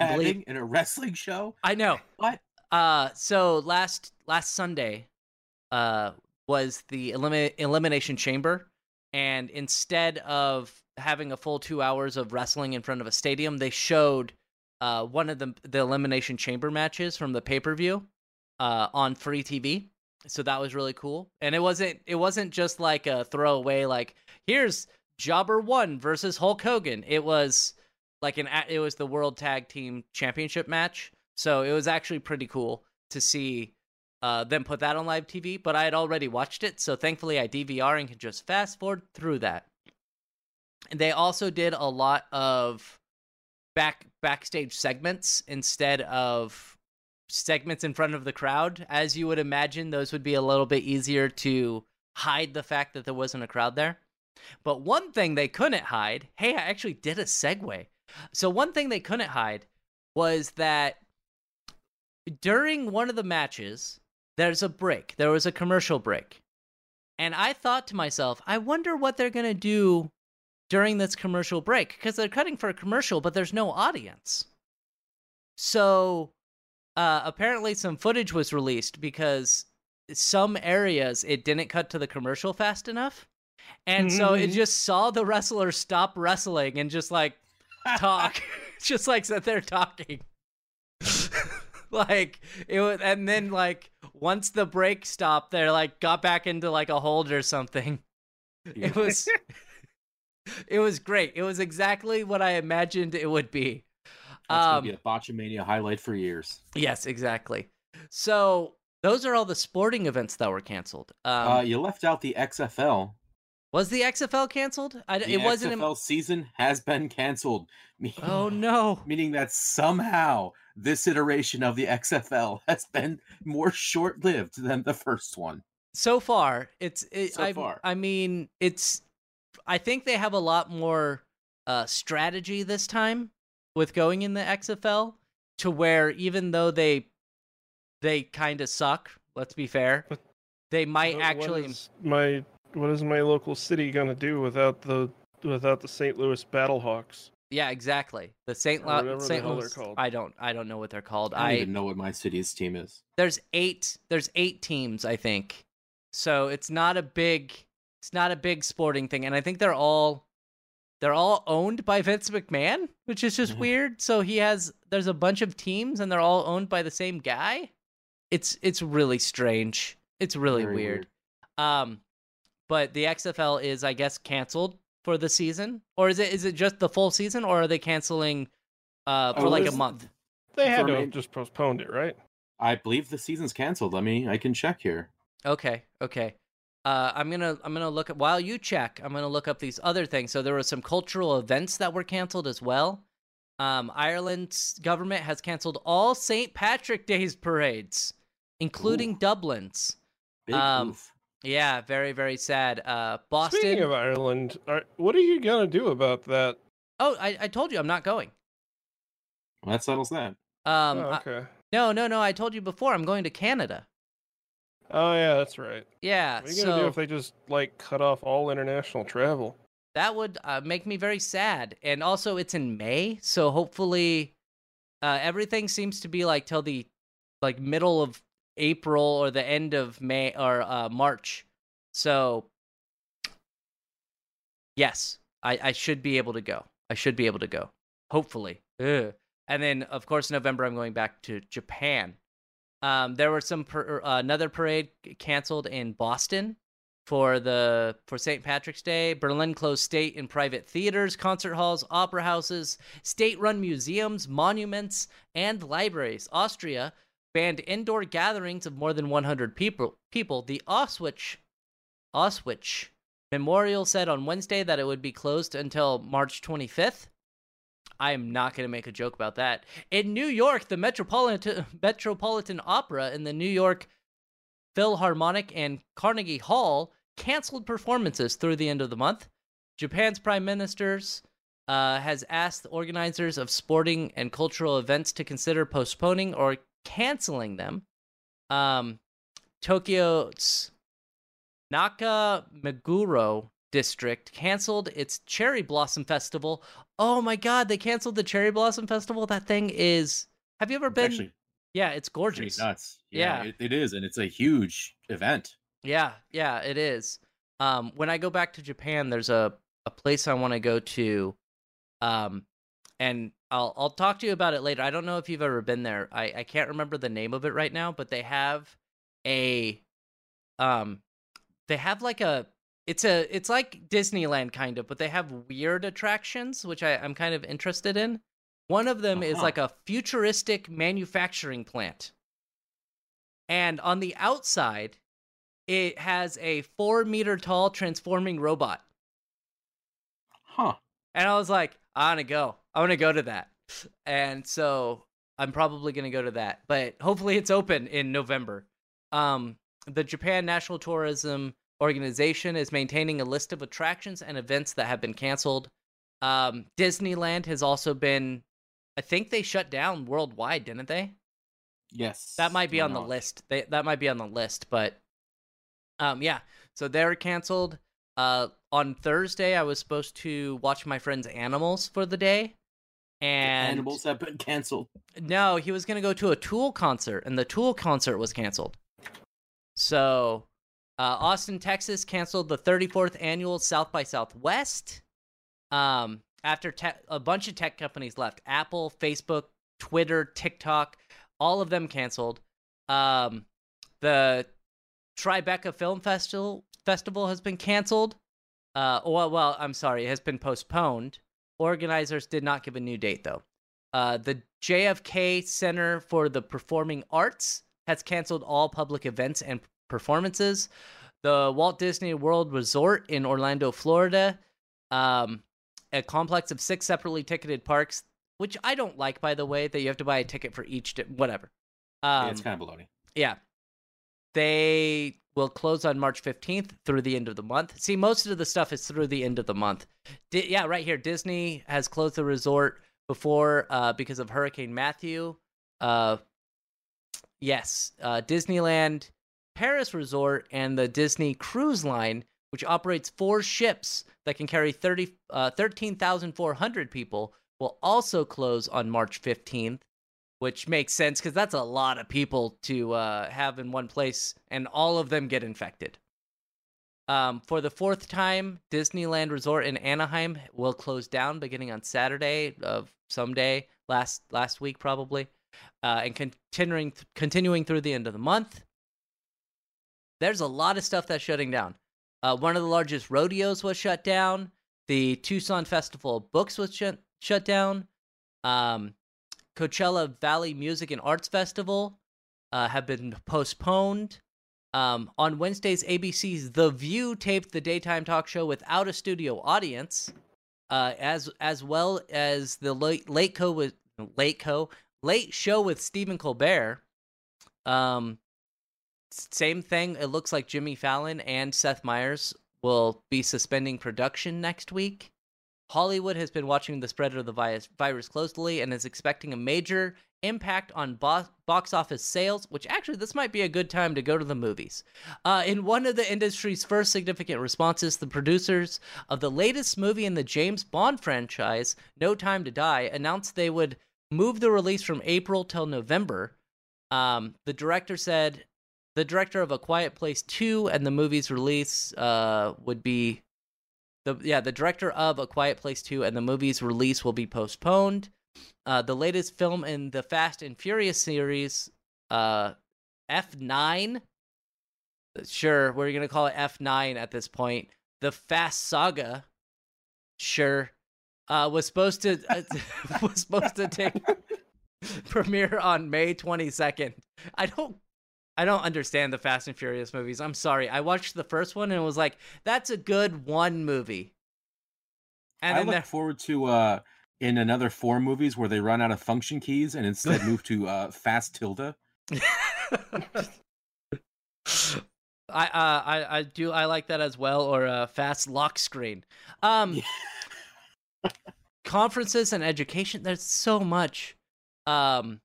Padding in a wrestling show? i know. What? uh so last last sunday uh was the elimi- elimination chamber. And instead of having a full two hours of wrestling in front of a stadium they showed uh one of the the elimination chamber matches from the pay-per-view uh on free tv so that was really cool. And it wasn't it wasn't just like a throwaway like here's jobber one versus hulk hogan. It was like an it was the world tag team championship match so it was actually pretty cool to see uh, them put that on live tv but i had already watched it so thankfully i dvr and can just fast forward through that and they also did a lot of back backstage segments instead of segments in front of the crowd. As you would imagine, those would be a little bit easier to hide the fact that there wasn't a crowd there. But one thing they couldn't hide, hey, I actually did a segue. So one thing they couldn't hide was that during one of the matches, there's a break. There was a commercial break. And I thought to myself, I wonder what they're going to do during this commercial break because they're cutting for a commercial, but there's no audience. So uh, apparently, some footage was released because some areas it didn't cut to the commercial fast enough. And so it Mhm. just saw the wrestler stop wrestling and just like talk, just like sit there talking. like it was, and then like once the break stopped, they're like got back into like a hold or something. It was, it was great. It was exactly what I imagined it would be. That's Um, gonna be a Botchamania highlight for years. Yes, exactly. So those are all the sporting events that were canceled. Um, uh, you left out the XFL. Was the XFL canceled? I, The it wasn't. in- XFL season has been canceled. meaning- oh no! Meaning that somehow this iteration of the XFL has been more short-lived than the first one. So far, it's. It, So I, far. I mean, it's. I think they have a lot more uh, strategy this time with going in the XFL to where even though they they kind of suck. Let's be fair. They might But actually. what is my what is my local city gonna do without the without the St. Louis Battlehawks? Yeah, exactly. The Saint Or Louis. the Saint Louis. called. I don't. I don't know what they're called. I don't I even know what my city's team is. there's eight there's eight teams i think so it's not a big it's not a big sporting thing and i think they're all they're all owned by vince mcmahon which is just Mhm. weird so he has there's a bunch of teams and they're all owned by the same guy it's it's really strange it's really Very weird. um but the xfl is i guess canceled for the season or is it is it just the full season or are they canceling uh for Oh, like a month They had to have just postponed it, right? I believe the season's canceled. Let me. I can check here. Okay, okay. Uh, I'm gonna I'm gonna look at while you check. I'm gonna look up these other things. So there were some cultural events that were canceled as well. Um, Ireland's government has canceled all St. Patrick Day's parades, including Ooh. Dublin's. Big Um, oof. Yeah, very very sad. Uh, Boston. Speaking of Ireland, are, what are you gonna do about that? oh, I, I told you I'm not going. Well, that settles that. Um, oh, I- okay. no, no, no. I told you before. I'm going to Canada. oh yeah, that's right. Yeah, What are you gonna do if they just like cut off all international travel? that would uh, make me very sad. And also, it's in May, so hopefully, uh, everything seems to be like till the like middle of April or the end of May or uh, March. So, yes, I, I should be able to go. I should be able to go. Hopefully. Ugh. And then, of course, November I'm going back to Japan. Um, there were some par- uh, another parade canceled in Boston for the for St. Patrick's Day. Berlin closed state and private theaters, concert halls, opera houses, state-run museums, monuments, and libraries. Austria banned indoor gatherings of more than 100 people. People. The Auschwitz Auschwitz Memorial said on Wednesday that it would be closed until March 25th. I am not going to make a joke about that. In New York, the Metropolitan Metropolitan Opera and the New York Philharmonic and Carnegie Hall canceled performances through the end of the month. Japan's prime ministers uh, has asked organizers of sporting and cultural events to consider postponing or canceling them. Um, Tokyo's Nakameguro district canceled its Cherry Blossom Festival. Oh my god, they canceled the Cherry Blossom Festival. That thing is. Have you ever It's been? actually yeah, it's gorgeous. nuts. Yeah, Yeah. It, it is, and it's a huge event. Yeah, yeah, it is. Um, when I go back to Japan, there's a, a place I want to go to, um, and I'll I'll talk to you about it later. I don't know if you've ever been there. I I can't remember the name of it right now, but they have a, um, they have like a it's a it's like Disneyland kind of, but they have weird attractions, which I I'm kind of interested in. One of them is Uh-huh. like a futuristic manufacturing plant. And on the outside, it has a four meter tall transforming robot. Huh. And I was like, I want to go. I want to go to that. And so I'm probably going to go to that. But hopefully it's open in November. Um, the Japan National Tourism Organization is maintaining a list of attractions and events that have been canceled. Um, Disneyland has also been, I think they shut down worldwide, didn't they? Yes. That might be on the list. They, that might be on the list, but um, yeah. So they're canceled. Uh, on Thursday, I was supposed to watch my friend's animals for the day, and animals have been canceled. no, he was gonna go to a Tool concert, and the Tool concert was canceled. So, uh, Austin, Texas, canceled the 34th annual South by Southwest. Um, after te- a bunch of tech companies left, Apple, Facebook, Twitter, TikTok, all of them canceled. Um, the Tribeca Film Festival festival has been canceled. Uh, well, well, I'm sorry, it has been postponed. Organizers did not give a new date though. Uh, the JFK Center for the Performing Arts has canceled all public events and performances. The Walt Disney World Resort in Orlando, Florida, um, a complex of six separately ticketed parks, which I don't like, by the way, that you have to buy a ticket for each. Di- whatever. Um, yeah, it's kind of baloney. yeah. They will close on March 15th through the end of the month. See, most of the stuff is through the end of the month. Yeah, right here. Disney has closed the resort before uh, because of Hurricane Matthew. Uh, yes, uh, Disneyland Paris Resort and the Disney Cruise Line, which operates four ships that can carry 30, uh, 13,400 people, will also close on March 15th which makes sense because that's a lot of people to uh, have in one place, and all of them get infected. Um, for the fourth time, Disneyland Resort in Anaheim will close down beginning on Saturday of someday last last week probably, uh, and continuing continuing through the end of the month. There's a lot of stuff that's shutting down. Uh, one of the largest rodeos was shut down. The Tucson Festival of Books was shut shut down. Um, Coachella Valley Music and Arts Festival uh, have been postponed. Um, on Wednesdays, ABC's The View taped the daytime talk show without a studio audience, uh, as as well as the late late co with late co late show with Stephen Colbert. Um, same thing. It looks like Jimmy Fallon and Seth Meyers will be suspending production next week. Hollywood has been watching the spread of the virus, closely and is expecting a major impact on bo- box office sales, which actually, this might be a good time to go to the movies. Uh, in one of the industry's first significant responses, the producers of the latest movie in the James Bond franchise, No Time to Die, announced they would move the release from April till November. Um, the director said the director of A Quiet Place 2 and the movie's release uh, would be the yeah the director of A Quiet Place 2 and the movie's release will be postponed. Uh, the latest film in the Fast and Furious series, uh, F9. Sure, we're gonna call it F9 at this point. The Fast Saga, sure, uh, was supposed to uh, was supposed to take premiere on May 22nd. I don't I don't understand the Fast and Furious movies. I'm sorry. I watched the first one and was like, that's a good one movie. And I then look there- forward to uh in another four movies where they run out of function keys and instead move to uh fast tilde. I uh I, I do I like that as well or uh fast lock screen. Um conferences and education. There's so much. Um,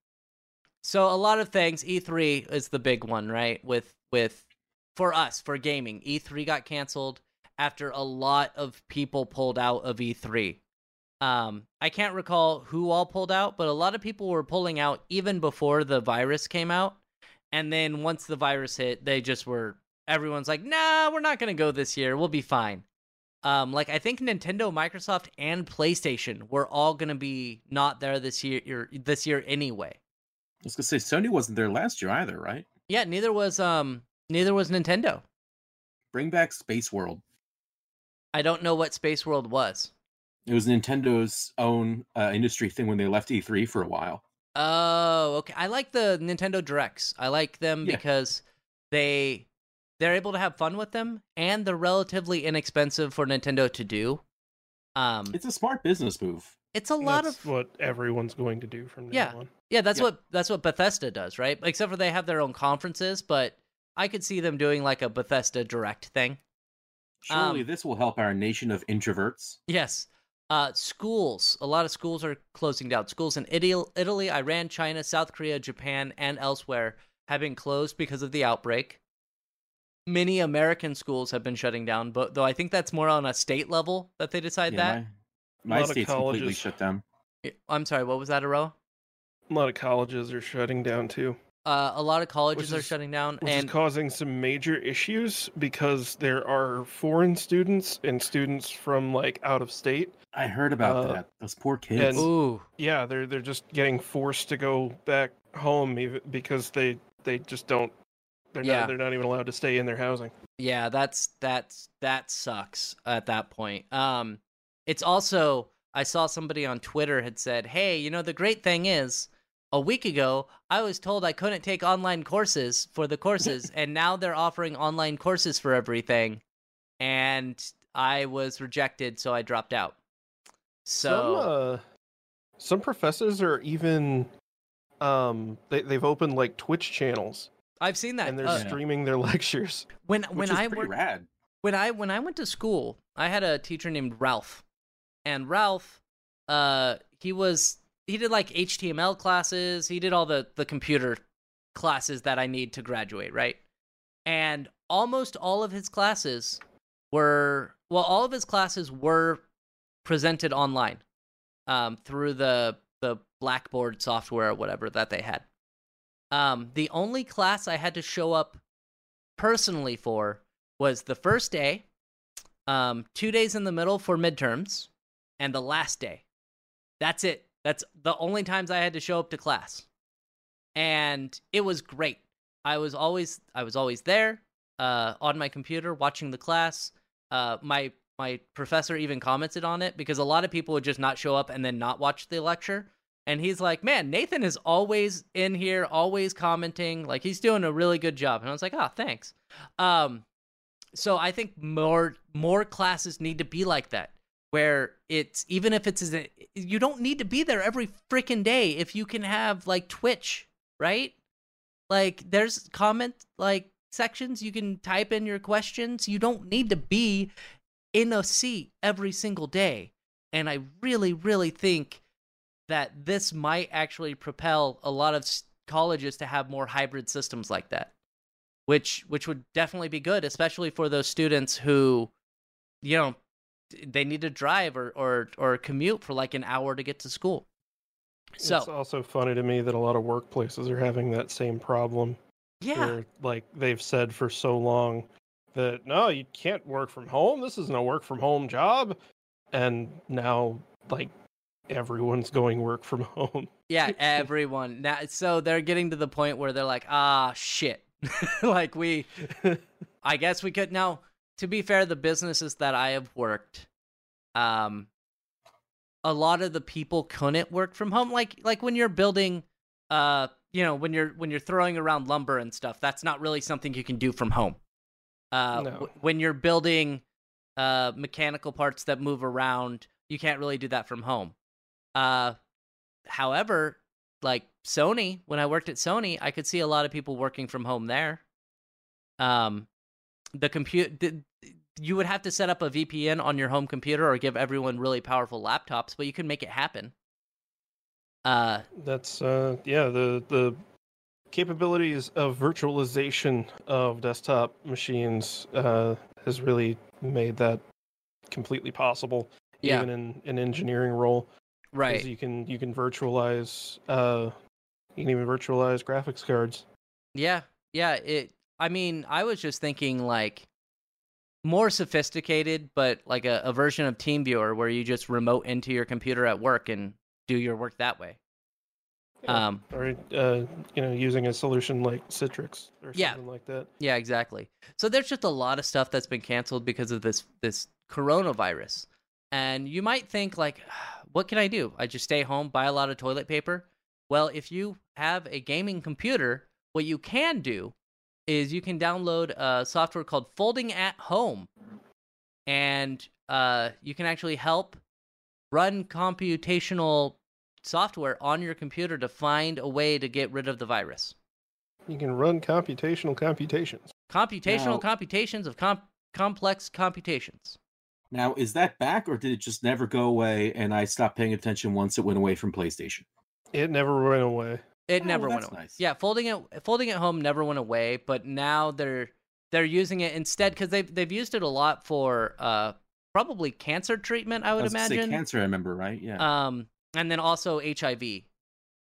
so a lot of things. E3 is the big one, right? With with for us for gaming, E3 got canceled after a lot of people pulled out of E3. Um, I can't recall who all pulled out, but a lot of people were pulling out even before the virus came out. And then once the virus hit, they just were everyone's like, "Nah, we're not going to go this year. We'll be fine." Um, like I think Nintendo, Microsoft, and PlayStation were all going to be not there this year. This year anyway. I was gonna say Sony wasn't there last year either, right? Yeah, neither was um, neither was Nintendo. Bring back Space World. I don't know what Space World was. It was Nintendo's own uh, industry thing when they left E3 for a while. Oh, okay. I like the Nintendo Directs. I like them Yeah. because they they're able to have fun with them and they're relatively inexpensive for Nintendo to do. Um It's a smart business move. It's a lot That's of what everyone's going to do from now Yeah. on. Yeah, that's Yep. what that's what Bethesda does, right? Except for they have their own conferences, but I could see them doing like a Bethesda Direct thing. Surely Um, this will help our nation of introverts. Yes. Uh, schools. A lot of schools are closing down. Schools in Italy, Italy, Iran, China, South Korea, Japan, and elsewhere have been closed because of the outbreak. Many American schools have been shutting down, but though I think that's more on a state level that they decide Yeah, that. my, my lot of state's completely colleges- shut down. I'm sorry, what was that, Aro? A lot of colleges are shutting down too, Uh, a lot of colleges Which are is- shutting down, which and is causing some major issues because there are foreign students and students from like out of state. I heard about Uh, that. Those poor kids. and- ooh, Yeah, they're they're just getting forced to go back home even because they they just don't they're Yeah. not they're not even allowed to stay in their housing. Yeah, that's that's that sucks at that point. Um it's also I saw somebody on Twitter had said, "Hey, you know the great thing is a week ago I was told I couldn't take online courses for the courses and now they're offering online courses for everything and I was rejected so I dropped out." So some uh, some professors are even um they they've opened like Twitch channels I've seen that. and they're Uh, streaming their lectures. when which when is I pretty worked rad. when I when I went to school, I had a teacher named Ralph, and Ralph, uh, he was he did like HTML classes. He did all the the computer classes that I need to graduate, right? And almost all of his classes were well, all of his classes were presented online, um, through the the Blackboard software or whatever that they had. Um, the only class I had to show up personally for was the first day, um, two days in the middle for midterms, and the last day. That's it. That's the only times I had to show up to class, and it was great. I was always I was always there, uh, on my computer watching the class. Uh, my my professor even commented on it because a lot of people would just not show up and then not watch the lecture. And he's like, "Man, Nathan is always in here, always commenting. Like he's doing a really good job." And I was like, "Oh, thanks." Um, so I think more more classes need to be like that, where it's even if it's you don't need to be there every freaking day if you can have like Twitch, right? Like there's comment like sections you can type in your questions. You don't need to be in a seat every single day. And I really, really think that this might actually propel a lot of colleges to have more hybrid systems like that which which would definitely be good especially for those students who you know they need to drive or or or commute for like an hour to get to school so it's also funny to me that a lot of workplaces are having that same problem. yeah where, like they've said for so long that no, you can't work from home. This isn't a work from home job, and now like everyone's going work from home. yeah everyone now so they're getting to the point where they're like ah shit like we I guess we could now to be fair the businesses that I have worked um a lot of the people couldn't work from home. Like like when you're building uh you know when you're when you're throwing around lumber and stuff that's not really something you can do from home. Uh No. w- when you're building uh mechanical parts that move around you can't really do that from home. Uh however like Sony when I worked at Sony I could see a lot of people working from home there. Um the compute the, you would have to set up a VPN on your home computer or give everyone really powerful laptops, but you can make it happen. Uh, That's uh yeah, the the capabilities of virtualization of desktop machines uh has really made that completely possible Yeah. even in an engineering role. right. You can you can virtualize uh you can even virtualize graphics cards. Yeah, yeah. It. I mean, I was just thinking like more sophisticated, but like a, a version of TeamViewer where you just remote into your computer at work and do your work that way. Yeah. Um, or uh you know using a solution like Citrix or Yeah. something like that. Yeah, exactly. So there's just a lot of stuff that's been canceled because of this this coronavirus. And you might think like what can I do? I just stay home, buy a lot of toilet paper? Well, if you have a gaming computer, what you can do is you can download a software called Folding at Home. And uh, you can actually help run computational software on your computer to find a way to get rid of the virus. You can run computational computations. computational Now- computations of comp- complex computations. Now, is that back or did it just never go away and I stopped paying attention once it went away from PlayStation? It never went away. It Oh, never well, went away. nice. Yeah, folding it folding at home never went away, but now they're they're using it instead because they've they've used it a lot for uh probably cancer treatment. I I would was gonna say imagine. cancer, I remember, right? Yeah. um, and then also HIV.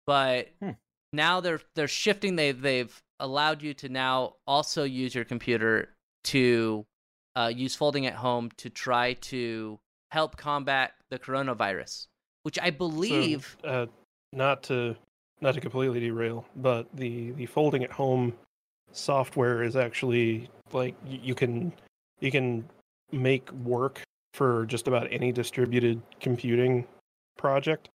But Hmm. now they're they're shifting. They've they've allowed you to now also use your computer to uh, use folding at home to try to help combat the coronavirus, which I So, believe. uh, not to not to completely derail, but the the folding at home software is actually like you can you can make work for just about any distributed computing project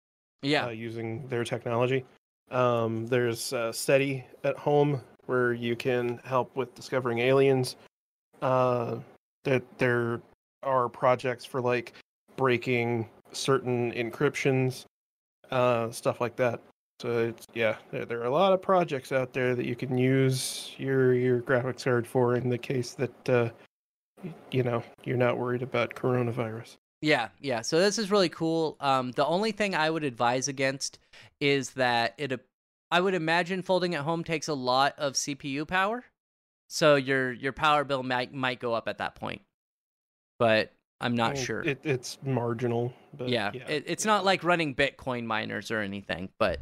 yeah, uh, using their technology. Um, there's uh, SETI at home where you can help with discovering aliens. Uh, there, there are projects for like breaking certain encryptions, uh, stuff like that. So it's yeah, there, there are a lot of projects out there that you can use your your graphics card for in the case that uh, you know you're not worried about coronavirus. Yeah, yeah. So this is really cool. Um, the only thing I would advise against is that it. I would imagine folding at home takes a lot of CPU power, so your your power bill might might go up at that point. But I'm not sure. It, it's marginal, but yeah, It, it's not like running Bitcoin miners or anything. But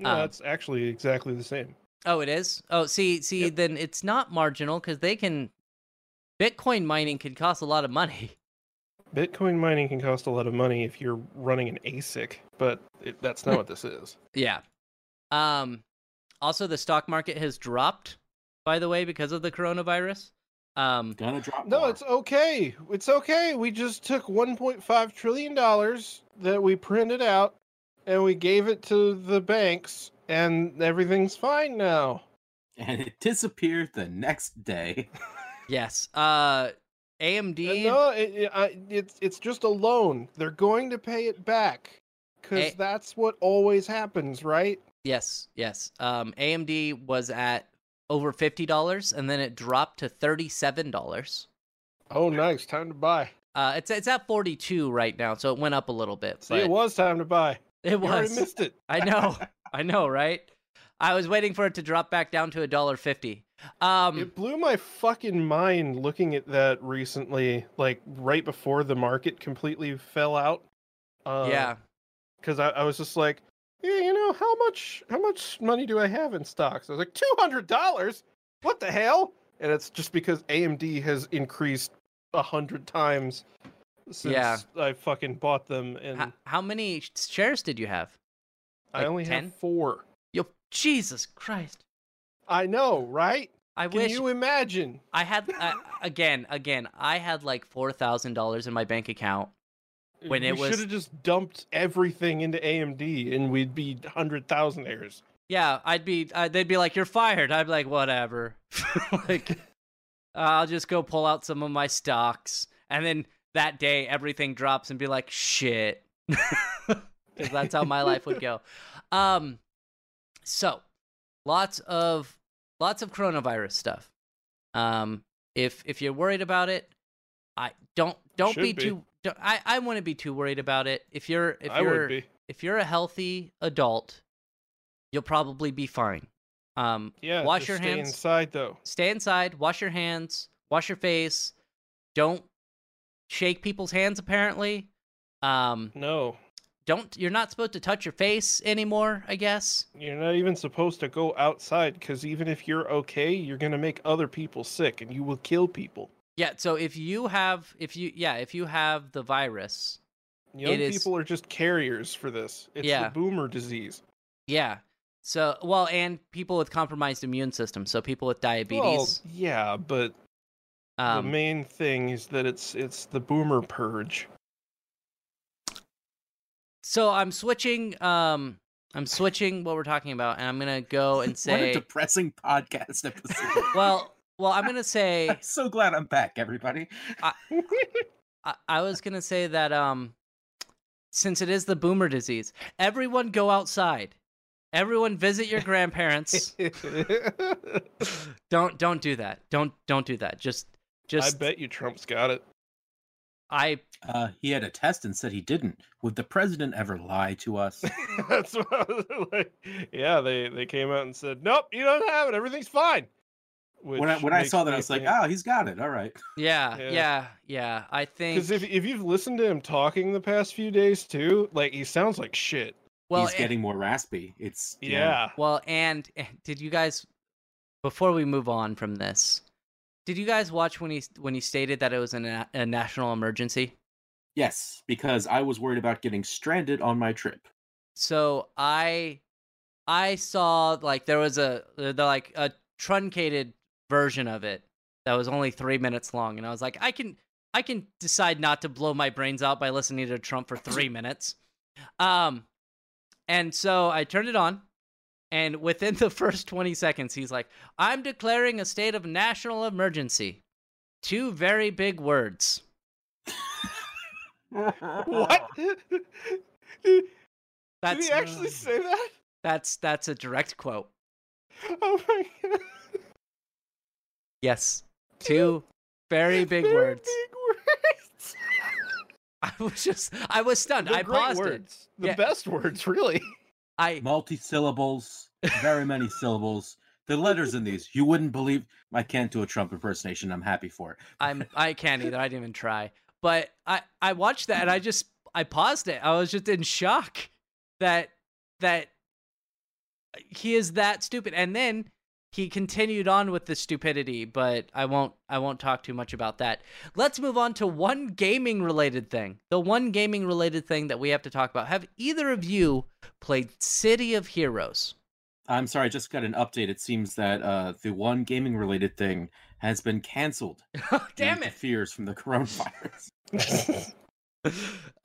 No, um, it's actually exactly the same. oh, it is. Oh, see, see, Yep. then it's not marginal because they can. Bitcoin mining can cost a lot of money. Bitcoin mining can cost a lot of money if you're running an ASIC, but it, that's not what this is. Yeah. Um also the stock market has dropped by the way because of the coronavirus. Um Gonna drop. No, more. it's okay. It's okay. We just took 1.5 trillion dollars that we printed out and we gave it to the banks and everything's fine now. and it disappeared the next day. yes. Uh Uh, AMD No, it, it, I, it's it's just a loan. They're going to pay it back cuz Eh. that's what always happens, right? Yes, yes. Um AMD was at over $50 and then it dropped to $37. Oh, nice. Time to buy. Uh it's it's at 42 right now, so it went up a little bit. See, but it was time to buy. It You was. missed it. I know. I know, right? I was waiting for it to drop back down to a dollar fifty. Um It blew my fucking mind looking at that recently, like right before the market completely fell out. Uh, yeah. because I, I was just like, yeah, you know, how much how much money do I have in stocks? I was like, two hundred dollars. What the hell? And it's just because AMD has increased a hundred times since Yeah. I fucking bought them, and H- how many sh- shares did you have? I only 10? have four. Yo, Jesus Christ! I know, right? I Can wish you imagine? I had uh, again, again. I had like four thousand dollars in my bank account. When it was- should have just dumped everything into AMD, and we'd be hundred thousandaires. Yeah, I'd be. Uh, they'd be like, "You're fired." I'd be like, "Whatever." like, I'll just go pull out some of my stocks, and then that day everything drops, and be like, "Shit," because that's how my life would go. Um, so lots of lots of coronavirus stuff. Um, if if you're worried about it, I don't don't be, be. too. Don't, I I wouldn't be too worried about it. If you're if I you're if you're a healthy adult, you'll probably be fine. Um, Yeah. wash your stay hands. inside though. Stay inside. Wash your hands. Wash your face. Don't shake people's hands. Apparently, um, No, don't. You're not supposed to touch your face anymore. I guess. you're not even supposed to go outside because even if you're okay, you're gonna make other people sick and you will kill people. Yeah. So if you have, if you, yeah, if you have the virus, Young It is- people are just carriers for this. It's Yeah. the boomer disease. yeah. So well, and people with compromised immune systems, So people with Well, diabetes. yeah, but the um, main thing is that it's it's the boomer purge. so I'm switching. Um, I'm switching what we're talking about, and I'm gonna go and say what a depressing podcast episode. well, well, I'm gonna say. I'm so glad I'm back, everybody. I, I was gonna say that um, since it is the boomer disease, everyone go outside. Everyone visit your grandparents. don't don't do that. Don't don't do that. Just just I bet you Trump's got it. I Uh, he had a test and said he didn't. Would the president ever lie to us? That's what I was like. Yeah, they they came out and said, "Nope, you don't have it. Everything's fine." when I when I saw that, I was like, oh, he's got it. All right. yeah Yeah. yeah yeah. I think because if if you've listened to him talking the past few days too, like he sounds like shit. well he's eh, getting more raspy. It's Yeah, well and did you guys before we move on from this? Did you guys watch when he when he stated that it was a, a national emergency? Yes, because I was worried about getting stranded on my trip. so i i saw like there was a the like a truncated version of it that was only three minutes long and i was like i can i can decide not to blow my brains out by listening to trump for three minutes um and so i turned it on and within the first 20 seconds he's like i'm declaring a state of national emergency two very big words what? Did that's he actually say that? that's that's a direct quote Oh my god! yes two very big Very words Big words. I was just, I was stunned. They're I great paused it. words. The Yeah. best words, really. I, Multi syllables, very many syllables. The letters in these, you wouldn't believe. I can't do a Trump impersonation. I'm happy for it. I'm, I can't either. I didn't even try. But I, I watched that and I just, I paused it. I was just in shock that, that he is that stupid. And then he continued on with the stupidity. But I won't, I won't talk too much about that. Let's move on to one gaming related thing. The one gaming related thing that we have to talk about. Have either of you played City of Heroes? I'm sorry, I just got an update. It seems that uh, the one gaming related thing has been canceled. Damn it. Fears from the coronavirus.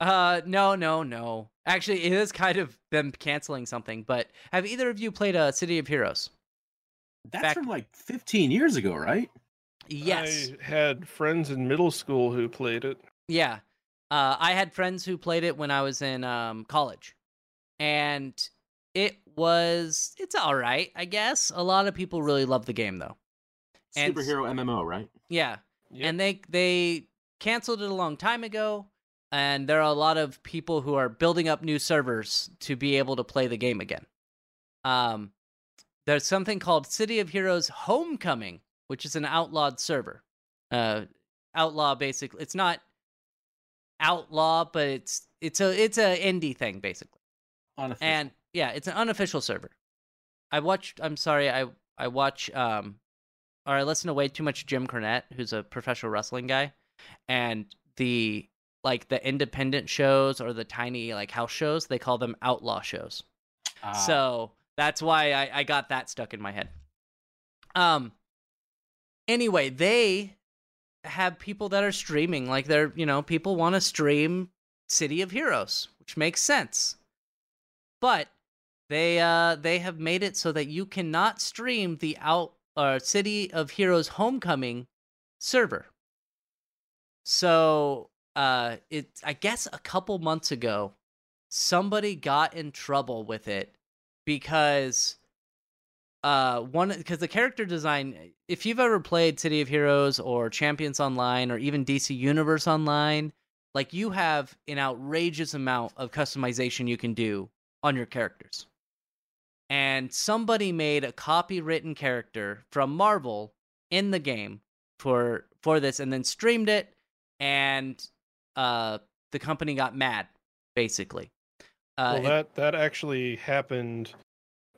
uh no no no actually it is kind of them canceling something but have either of you played uh, city of heroes That's Back- from like 15 years ago, right? yes I had friends in middle school who played it. yeah uh i had friends who played it when i was in um college and it was it's all right i guess a lot of people really love the game though And- Superhero MMO, right? yeah Yep. and they they canceled it a long time ago and there are a lot of people who are building up new servers to be able to play the game again um there's something called city of heroes homecoming which is an outlawed server uh outlaw basically it's not outlaw but it's it's a it's a indie thing basically Unofficial. and yeah, it's an unofficial server. I watched. I'm sorry. I I watch um, or I listen to way too much Jim Cornette, who's a professional wrestling guy, and the like the independent shows or the tiny like house shows. They call them outlaw shows. Ah, So that's why I, I got that stuck in my head. Um. Anyway, they have people that are streaming. Like they're you know people want to stream City of Heroes, which makes sense. But they uh they have made it so that you cannot stream the out uh, City of Heroes Homecoming server. So uh it I guess a couple months ago somebody got in trouble with it because uh one because the character design if you've ever played city of heroes or champions online or even dc universe online like you have an outrageous amount of customization you can do on your characters. And somebody made a copywritten character from marvel in the game for for this and then streamed it and uh the company got mad basically uh well, that that actually happened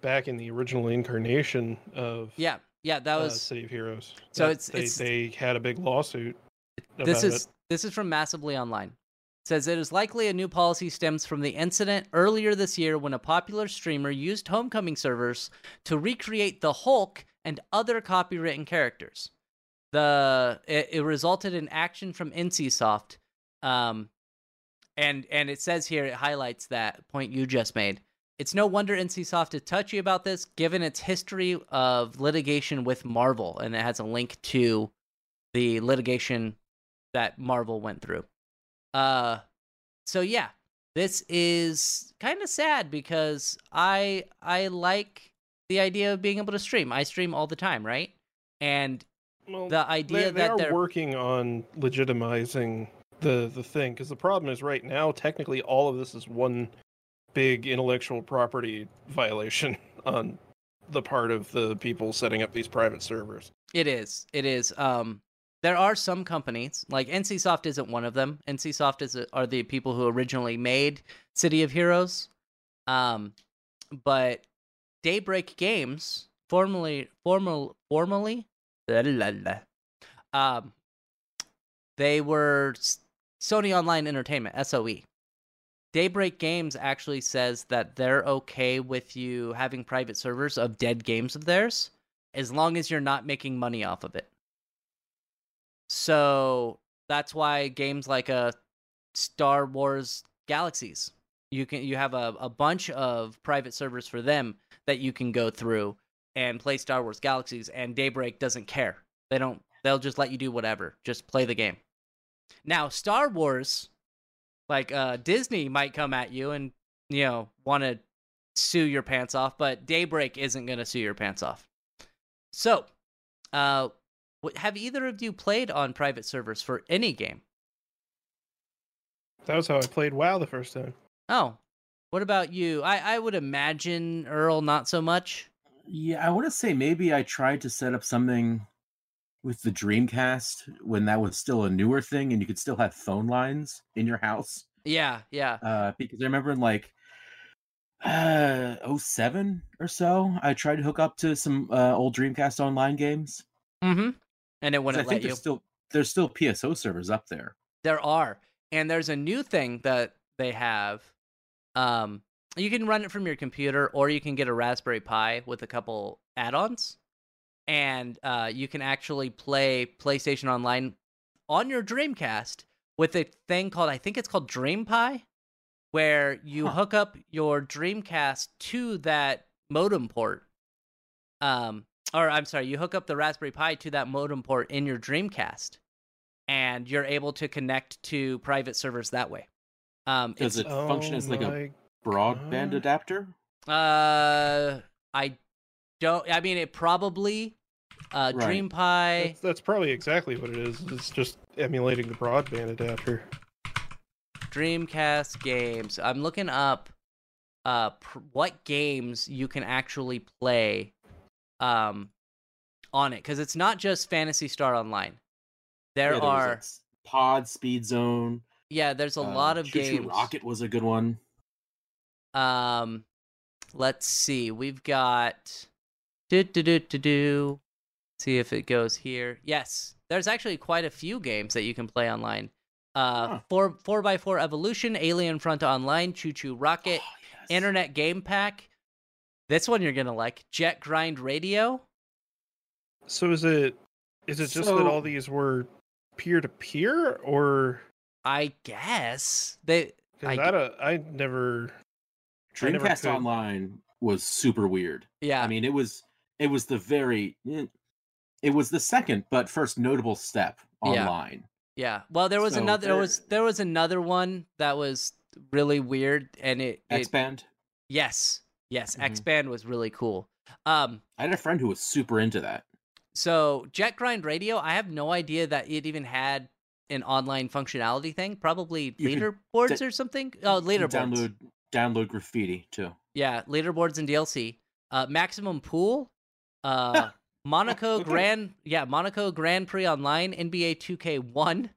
back in the original incarnation of yeah yeah that uh, was City of Heroes. So That it's- they, it's- they had a big lawsuit. this is it. this is from massively online it says it is likely a new policy stems from the incident earlier this year when a popular streamer used homecoming servers to recreate the hulk and other copywritten characters the it, it resulted in action from NCSoft um and and it says here it highlights that point you just made it's no wonder NCSoft is touchy about this given its history of litigation with Marvel and it has a link to the litigation that Marvel went through. Uh so yeah, this is kind of sad because I I like the idea of being able to stream. I stream all the time, right? And Well, the idea they, they that they're working on legitimizing the the thing because the problem is right now technically all of this is one big intellectual property violation on the part of the people setting up these private servers. It is. It is. Um, there are some companies like NCSoft isn't one of them. NCSoft is are the people who originally made City of Heroes. Um, but Daybreak Games, formerly formal formerly, la, la, la, um, they were Sony Online Entertainment (SOE). Daybreak Games actually says that they're okay with you having private servers of dead games of theirs as long as you're not making money off of it. So that's why games like a Star Wars Galaxies, you can you have a, a bunch of private servers for them that you can go through and play Star Wars Galaxies and Daybreak doesn't care. They don't they'll just let you do whatever. Just play the game. Now, Star Wars like uh Disney might come at you and you know want to sue your pants off, but Daybreak isn't going to sue your pants off. So, uh, wh- have either of you played on private servers for any game? That was how I played WoW the first time. Oh, what about you? I I would imagine Earl not so much. Yeah, I want to say maybe I tried to set up something with the Dreamcast when that was still a newer thing and you could still have phone lines in your house. Yeah, yeah. Uh, because I remember in like uh 07 or so, I tried to hook up to some uh, old Dreamcast online games. Mm-hmm. And it wouldn't I think let you. there's still there's still PSO servers up there. There are. And there's a new thing that they have. Um you can run it from your computer or you can get a Raspberry Pi with a couple add-ons. And uh you can actually play PlayStation Online on your Dreamcast with a thing called I think it's called DreamPi where you Huh. hook up your Dreamcast to that modem port. Um or I'm sorry, you hook up the Raspberry Pi to that modem port in your Dreamcast and you're able to connect to private servers that way. Um, Does it function Oh as like a broadband God. adapter? uh, I don't. I mean, it probably uh, Right. DreamPi. That's, that's probably exactly what it is. It's just emulating the broadband adapter. Dreamcast games. I'm looking up uh pr- what games you can actually play um on it because it's not just Phantasy Star Online. There Yeah, are like, Pod, Speed Zone. yeah, there's a uh, lot of Choo Choo games. Rocket was a good one. Um, let's see. We've got do do do do do. See if it goes here. Yes, there's actually quite a few games that you can play online. Uh, Huh. four four by four Evolution, Alien Front Online, ChuChu Rocket, Oh, yes. Internet Game Pack. This one you're gonna like. Jet Grind Radio. So is it is it just that all these were peer to peer or I guess they. I because g- that uh, I never I never Dreamcast Online was super weird. Yeah. I mean, it was it was the very eh, it was the second but first notable step online. Yeah. yeah. Well, there was So another. There was there was another one that was really weird, and it, it XBAND. Yes. Yes. Mhm. XBAND was really cool. Um, I had a friend who was super into that. so Jet Grind Radio, I have no idea that it even had an online functionality thing. Probably leaderboards da- or something. Oh, leaderboards. Download download graffiti too. Yeah, leaderboards and DLC. Uh, Maximum Pool. Uh, Monaco Grand. Yeah, Monaco Grand Prix Online. NBA 2K1.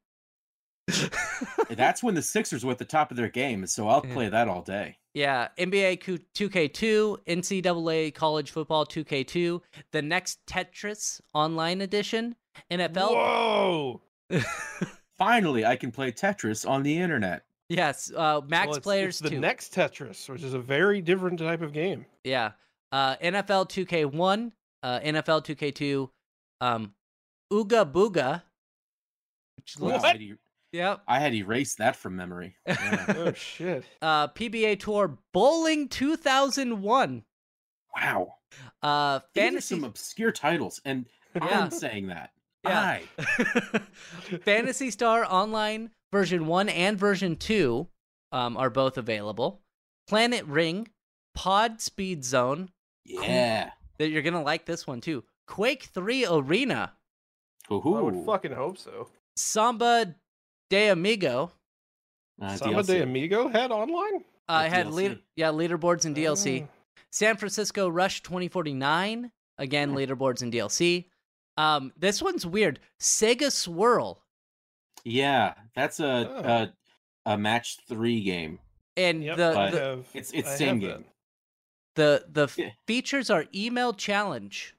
That's when the Sixers were at the top of their game, so I'll play that all day. Yeah, NBA 2K2, NCAA College Football 2K2, the next Tetris Online Edition, NFL. Whoa! Finally, I can play Tetris on the internet. yes, uh, Max Well, it's- Players it's the 2. next Tetris, which is a very different type of game. yeah, uh, NFL 2K1, uh, NFL 2K2, um, Ooga Booga. Which looks, I, had, e- yep. I had erased that from memory. Yeah. Oh shit! Uh, PBA Tour Bowling 2001. wow. Uh, These are Fantasy. some obscure titles, and Yeah. I'm saying that. Yeah. I. Phantasy Star Online version 1 and version 2 um, are both available. Planet Ring, Pod Speed Zone, Yeah. That you're going to like this one too. Quake 3 Arena, I would fucking hope so. Samba de Amigo. Uh, Samba DLC. de Amigo had online. Uh, With had DLC. yeah, leaderboards and Oh. DLC. San Francisco Rush 2049, again, leaderboards and DLC. Um, this one's weird. Sega Swirl. Yeah, that's a, Oh. a a match three game. And Yep, the, the, It's it's I same have game. The the Yeah. features are email challenge.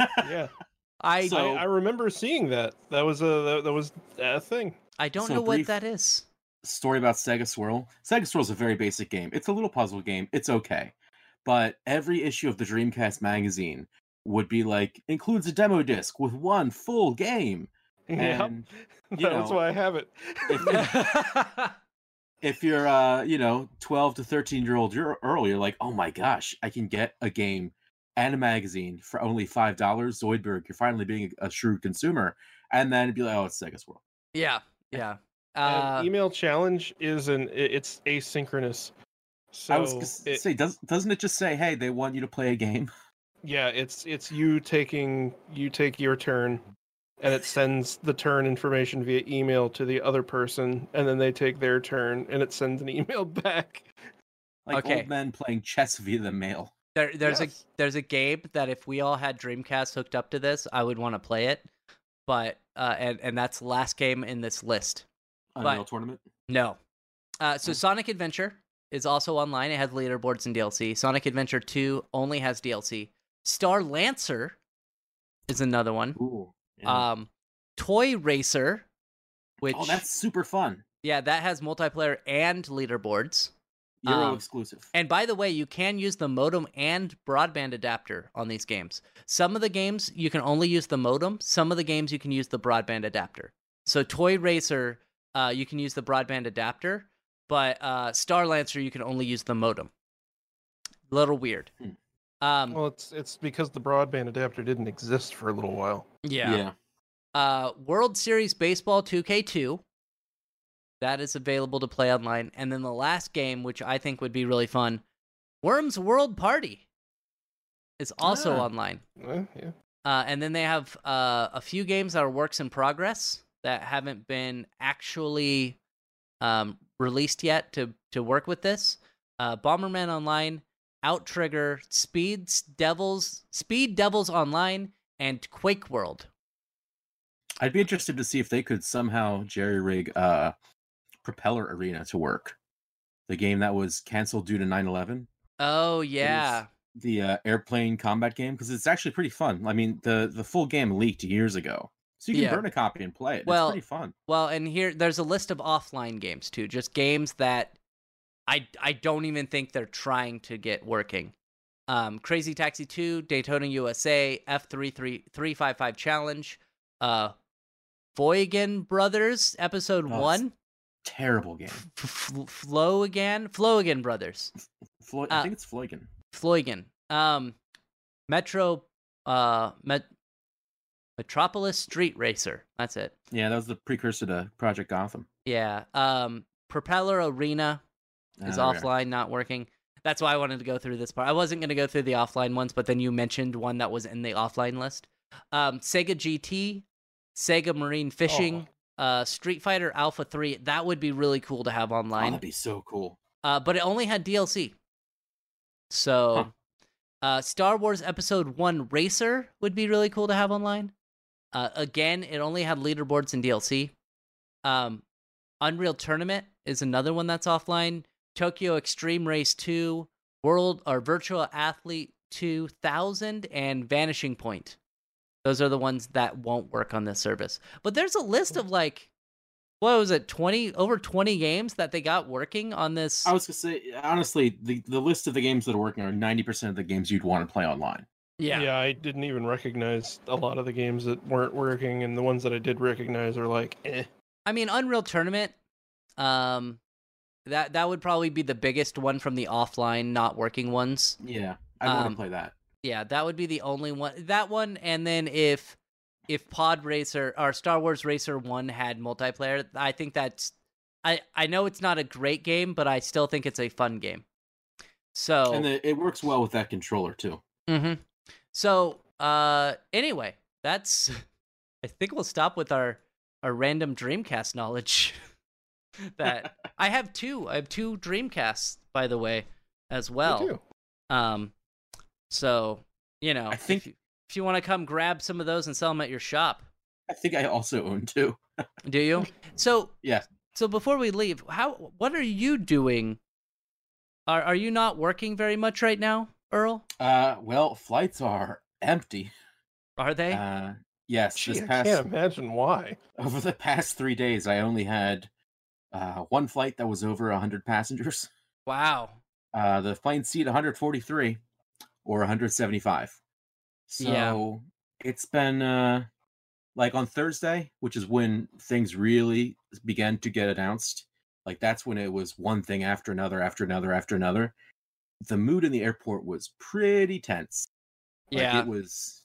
Yeah, I So- I, I remember seeing that. That was a that, that was a thing. I don't so know what that is. Story about Sega Swirl. Sega Swirl is a very basic game. It's a little puzzle game. It's okay, but every issue of the Dreamcast magazine would be like includes a demo disc with one full game. Yeah, And that's know, why I have it. if, if you're uh you know 12 to 13 year old you're early you're like oh my gosh i can get a game and a magazine for only five dollars zoidberg you're finally being a, a shrewd consumer and then it'd be like oh it's Sega Swirl yeah, yeah. And Uh, email challenge is an it's asynchronous. So i was gonna it- say does, doesn't it just say hey they want you to play a game yeah, it's it's you taking you take your turn, and it sends the turn information via email to the other person, and then they take their turn, and it sends an email back. like Okay. old men playing chess via the mail there, there's Yes. a there's a game that if we all had Dreamcast hooked up to this, I would want to play it. But uh, and and that's the last game in this list. unreal But- tournament No. Uh, so Oh. Sonic Adventure is also online. It has leaderboards and DLC. Sonic Adventure 2 only has DLC. Star Lancer is another one. Ooh, yeah. Um, Toy Racer, which oh that's super fun yeah, that has multiplayer and leaderboards. Euro Um, exclusive And by the way, you can use the modem and broadband adapter on these games. Some of the games you can only use the modem. Some of the games you can use the broadband adapter. So Toy Racer, uh, you can use the broadband adapter, but uh, Star Lancer you can only use the modem. A little weird. Hmm. Um, Well, it's it's because the broadband adapter didn't exist for a little while. yeah. yeah Uh, World Series Baseball 2K2. That is available to play online. And then the last game, which I think would be really fun, Worms World Party, is also Ah. online. Eh, yeah. Uh, and then they have uh, a few games that are works in progress that haven't been actually um, released yet to to work with this. Uh, Bomberman Online, Outtrigger, Speeds Devils, Speed Devils Online, and Quake World. i'd be interested to see if they could somehow jerry rig uh propeller arena to work the game that was canceled due to 9-11 Oh yeah, the uh, airplane combat game because it's actually pretty fun. I mean, the the full game leaked years ago, so you can Yeah. burn a copy and play it. Well, it's pretty fun. Well, and here there's a list of offline games too, just games that I I don't even think they're trying to get working. Um, Crazy Taxi 2, Daytona USA, F33355 Challenge, uh, Voigan Brothers Episode Oh, One, Terrible game. F- F- Flow again, Flowigan Brothers, Flo- uh, I think it's Floigan. Floigan, um, Metro, uh, Met- Metropolis Street Racer. That's it. Yeah, that was the precursor to Project Gotham. Yeah. Um, Propeller Arena is there. offline, not working. That's why I wanted to go through this part. I wasn't going to go through the offline ones, but then you mentioned one that was in the offline list. Um, Sega GT, Sega Marine Fishing, uh, Street Fighter Alpha 3. That would be really cool to have Oh, online. that'd be so cool. uh, but it only had DLC. So, uh, Star Wars Episode 1 Racer would be really cool to have online. Uh, again, it only had leaderboards and DLC. Um, Unreal Tournament is another one that's offline. Tokyo Extreme Race 2, World or Virtual Athlete 2000, and Vanishing Point. Those are the ones that won't work on this service. But there's a list of like, what was it, 20, over 20 games that they got working on this. I was gonna say honestly, the, the list of the games that are working are ninety percent of the games you'd want to play online. Yeah. Yeah, I didn't even recognize a lot of the games that weren't working, and the ones that I did recognize are like, eh. I mean, Unreal Tournament, um, that that would probably be the biggest one from the offline not working ones. Yeah, I want Um, play that. Yeah, that would be the only one. That one, and then if if Pod Racer or Star Wars Racer One had multiplayer, I think that's. I I know it's not a great game, but I still think it's a fun game. So And the, it works well with that controller too. Mm-hmm. So, uh, anyway, that's. I think we'll stop with our our random Dreamcast knowledge. that I have two. I have two Dreamcasts, by the way, as well. Um, so you know, I think- if you, if you want to come grab some of those and sell them at your shop, I think I also own two. do you? So Yeah. So before we leave, how what are you doing? Are are you not working very much right now, Earl? Uh, well, flights are empty. Are they? Uh, yes, Gee, this I can't imagine why. over the past three days, I only had uh, one flight that was over 100 passengers. wow. Uh, the plane seat 143 or 175. So Yeah. it's been uh, like on Thursday, which is when things really began to get announced. Like that's when it was one thing after another, after another, after another. The mood in the airport was pretty tense. Like, Yeah. it was.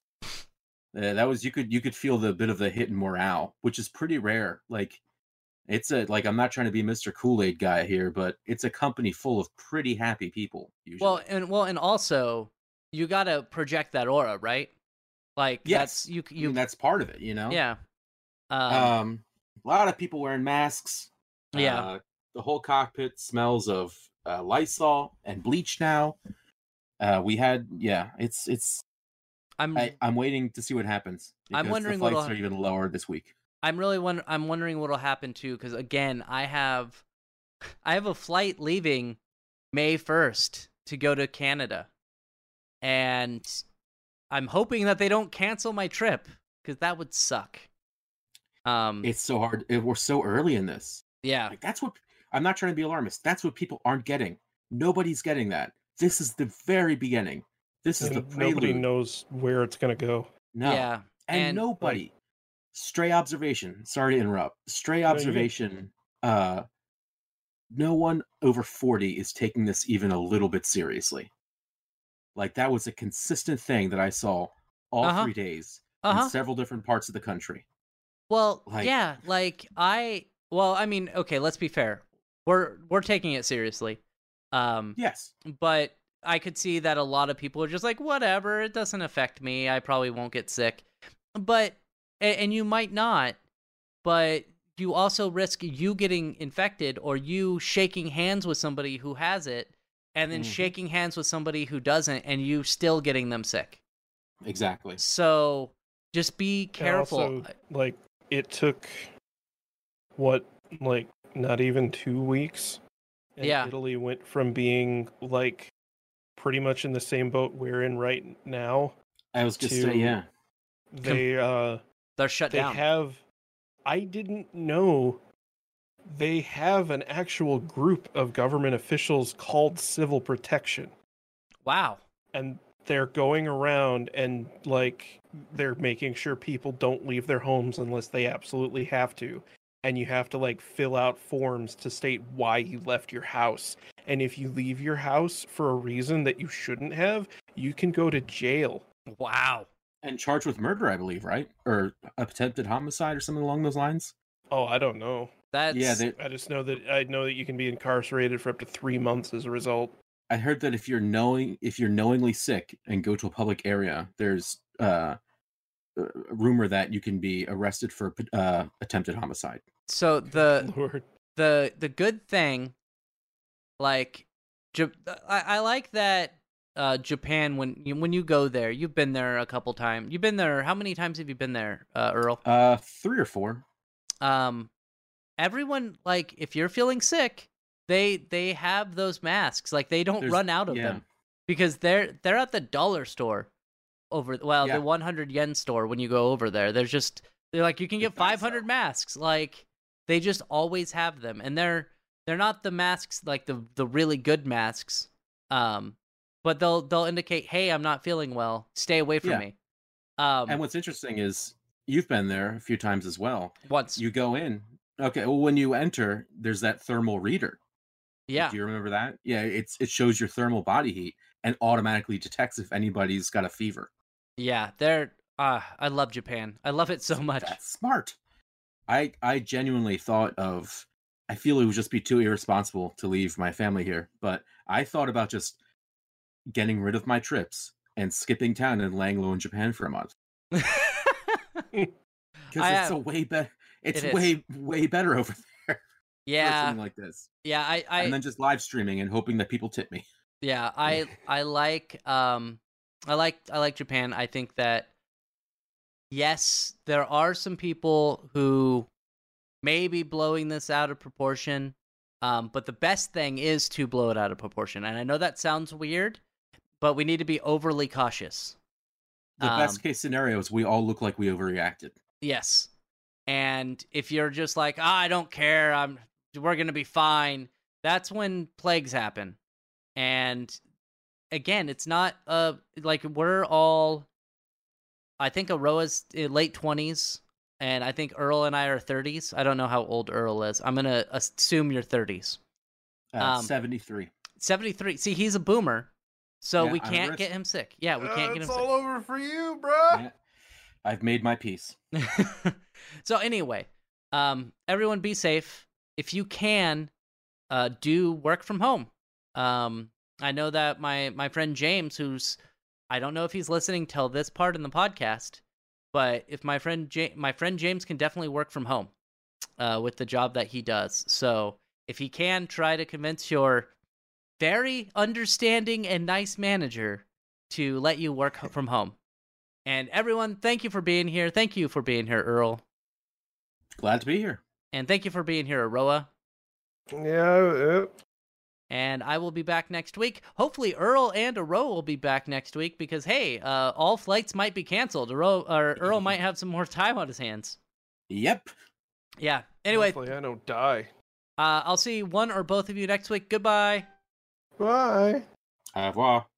Uh, that was you could you could feel the bit of the hit in morale, which is pretty rare. Like it's a like I'm not trying to be Mr. Kool Aid guy here, but it's a company full of pretty happy people. Usually, Well, and well, and also you got to project that aura, right? Like Yes. that's you I mean, you that's part of it, you know. yeah. Um, Um, a lot of people wearing masks. Yeah. Uh, the whole cockpit smells of uh, Lysol and bleach now. Uh, we had yeah, it's it's. I'm I, I'm waiting to see what happens. I'm wondering the flights are even lower this week. I'm really wonder I'm wondering what'll happen too cuz again, I have I have a flight leaving May 1st to go to Canada. And I'm hoping that they don't cancel my trip cuz that would suck. Um It's so hard. It, we're so early in this. yeah. Like that's what I'm not trying to be alarmist. That's what people aren't getting. Nobody's getting that. This is the very beginning. This is the And nobody knows where it's gonna go. No. Yeah. and, and, nobody stray observation sorry to interrupt stray observation uh no one over 40 is taking this even a little bit seriously like that was a consistent thing that i saw all Uh-huh. three days Uh-huh. in several different parts of the country Well, Like- yeah, like I well, I mean, okay, let's be fair. We're we're taking it seriously. Um yes but I could see that a lot of people are just like whatever, it doesn't affect me. I probably won't get sick. But a- and you might not, but you also risk you getting infected or you shaking hands with somebody who has it and then Mhm. shaking hands with somebody who doesn't and you still getting them sick. exactly So just be careful. also, like it took what, like not even two weeks. And Yeah. Italy went from being like pretty much in the same boat we're in right now. i was just to- saying yeah They uh They're shut they down. They have I didn't know they have an actual group of government officials called civil protection wow. and they're going around and like they're making sure people don't leave their homes unless they absolutely have to and you have to like fill out forms to state why you left your house and if you leave your house for a reason that you shouldn't have you can go to jail Wow. And charged with murder i believe right or attempted homicide or something along those lines oh i don't know That's yeah they, i just know that i know that you can be incarcerated for up to three months as a result I heard that if you're knowing if you're knowingly sick and go to a public area, there's uh, a rumor that you can be arrested for uh, attempted homicide. So the Lord. the the good thing, like, I, I like that uh, Japan when you, when you go there, you've been there a couple times. You've been there. How many times have you been there, uh, Earl? Uh, three or four. um everyone like if you're feeling sick they they have those masks like they don't There's- run out of yeah. them because they're they're at the dollar store over well Yeah. the 100 yen store when you go over there there's just they're like you can get 500 sell. masks like they just always have them and they're they're not the masks like the the really good masks um but they'll they'll indicate hey i'm not feeling well stay away from Yeah. me um And what's interesting is you've been there a few times as well. once You go in. Okay, well, when you enter, there's that thermal reader. yeah Do you remember that? Yeah, it's it shows your thermal body heat and automatically detects if anybody's got a fever. Yeah, they're uh I love Japan. I love it so much. That's smart. I I genuinely thought of I feel it would just be too irresponsible to leave my family here, but I thought about just getting rid of my trips and skipping town and laying low in Japan for a month. Because it's have- a way better it's It way way better over there yeah, something like this. yeah, I I and then just live streaming and hoping that people tip me. yeah, I I like um I like I like Japan. I think that yes, there are some people who may be blowing this out of proportion. Um, but the best thing is to blow it out of proportion. And I know that sounds weird, but we need to be overly cautious. The Um, best case scenario is we all look like we overreacted. Yes. And if you're just like, ah, I don't care, I'm we're gonna be fine, that's when plagues happen. And again, it's not uh like we're all I think Aroa's uh, late twenties, and I think Earl and I are thirties. I don't know how old Earl is. I'm gonna assume you're thirties. Uh, Um, 73. Seventy three. See, he's a boomer, so Yeah, we can't get him sick. Yeah, we can't get him it's sick. all over for you, bruh. Yeah. I've made my peace. so anyway, um, everyone be safe. If you can, uh, do work from home. Um, I know that my my friend James, who's I don't know if he's listening till this part in the podcast, but if my friend ja- my friend James can definitely work from home, uh, with the job that he does. So if he can, try to convince your very understanding and nice manager to let you work from home. And everyone, thank you for being here. Thank you for being here, Earl. Glad to be here. And thank you for being here, Aroa. Yeah, yeah. And I will be back next week. Hopefully, Earl and Aroa will be back next week because, hey, uh, all flights might be canceled. Earl, or Earl might have some more time on his hands. Yep. Yeah. Anyway, Hopefully I don't die. uh, I'll see one or both of you next week. Goodbye. Bye. Au revoir.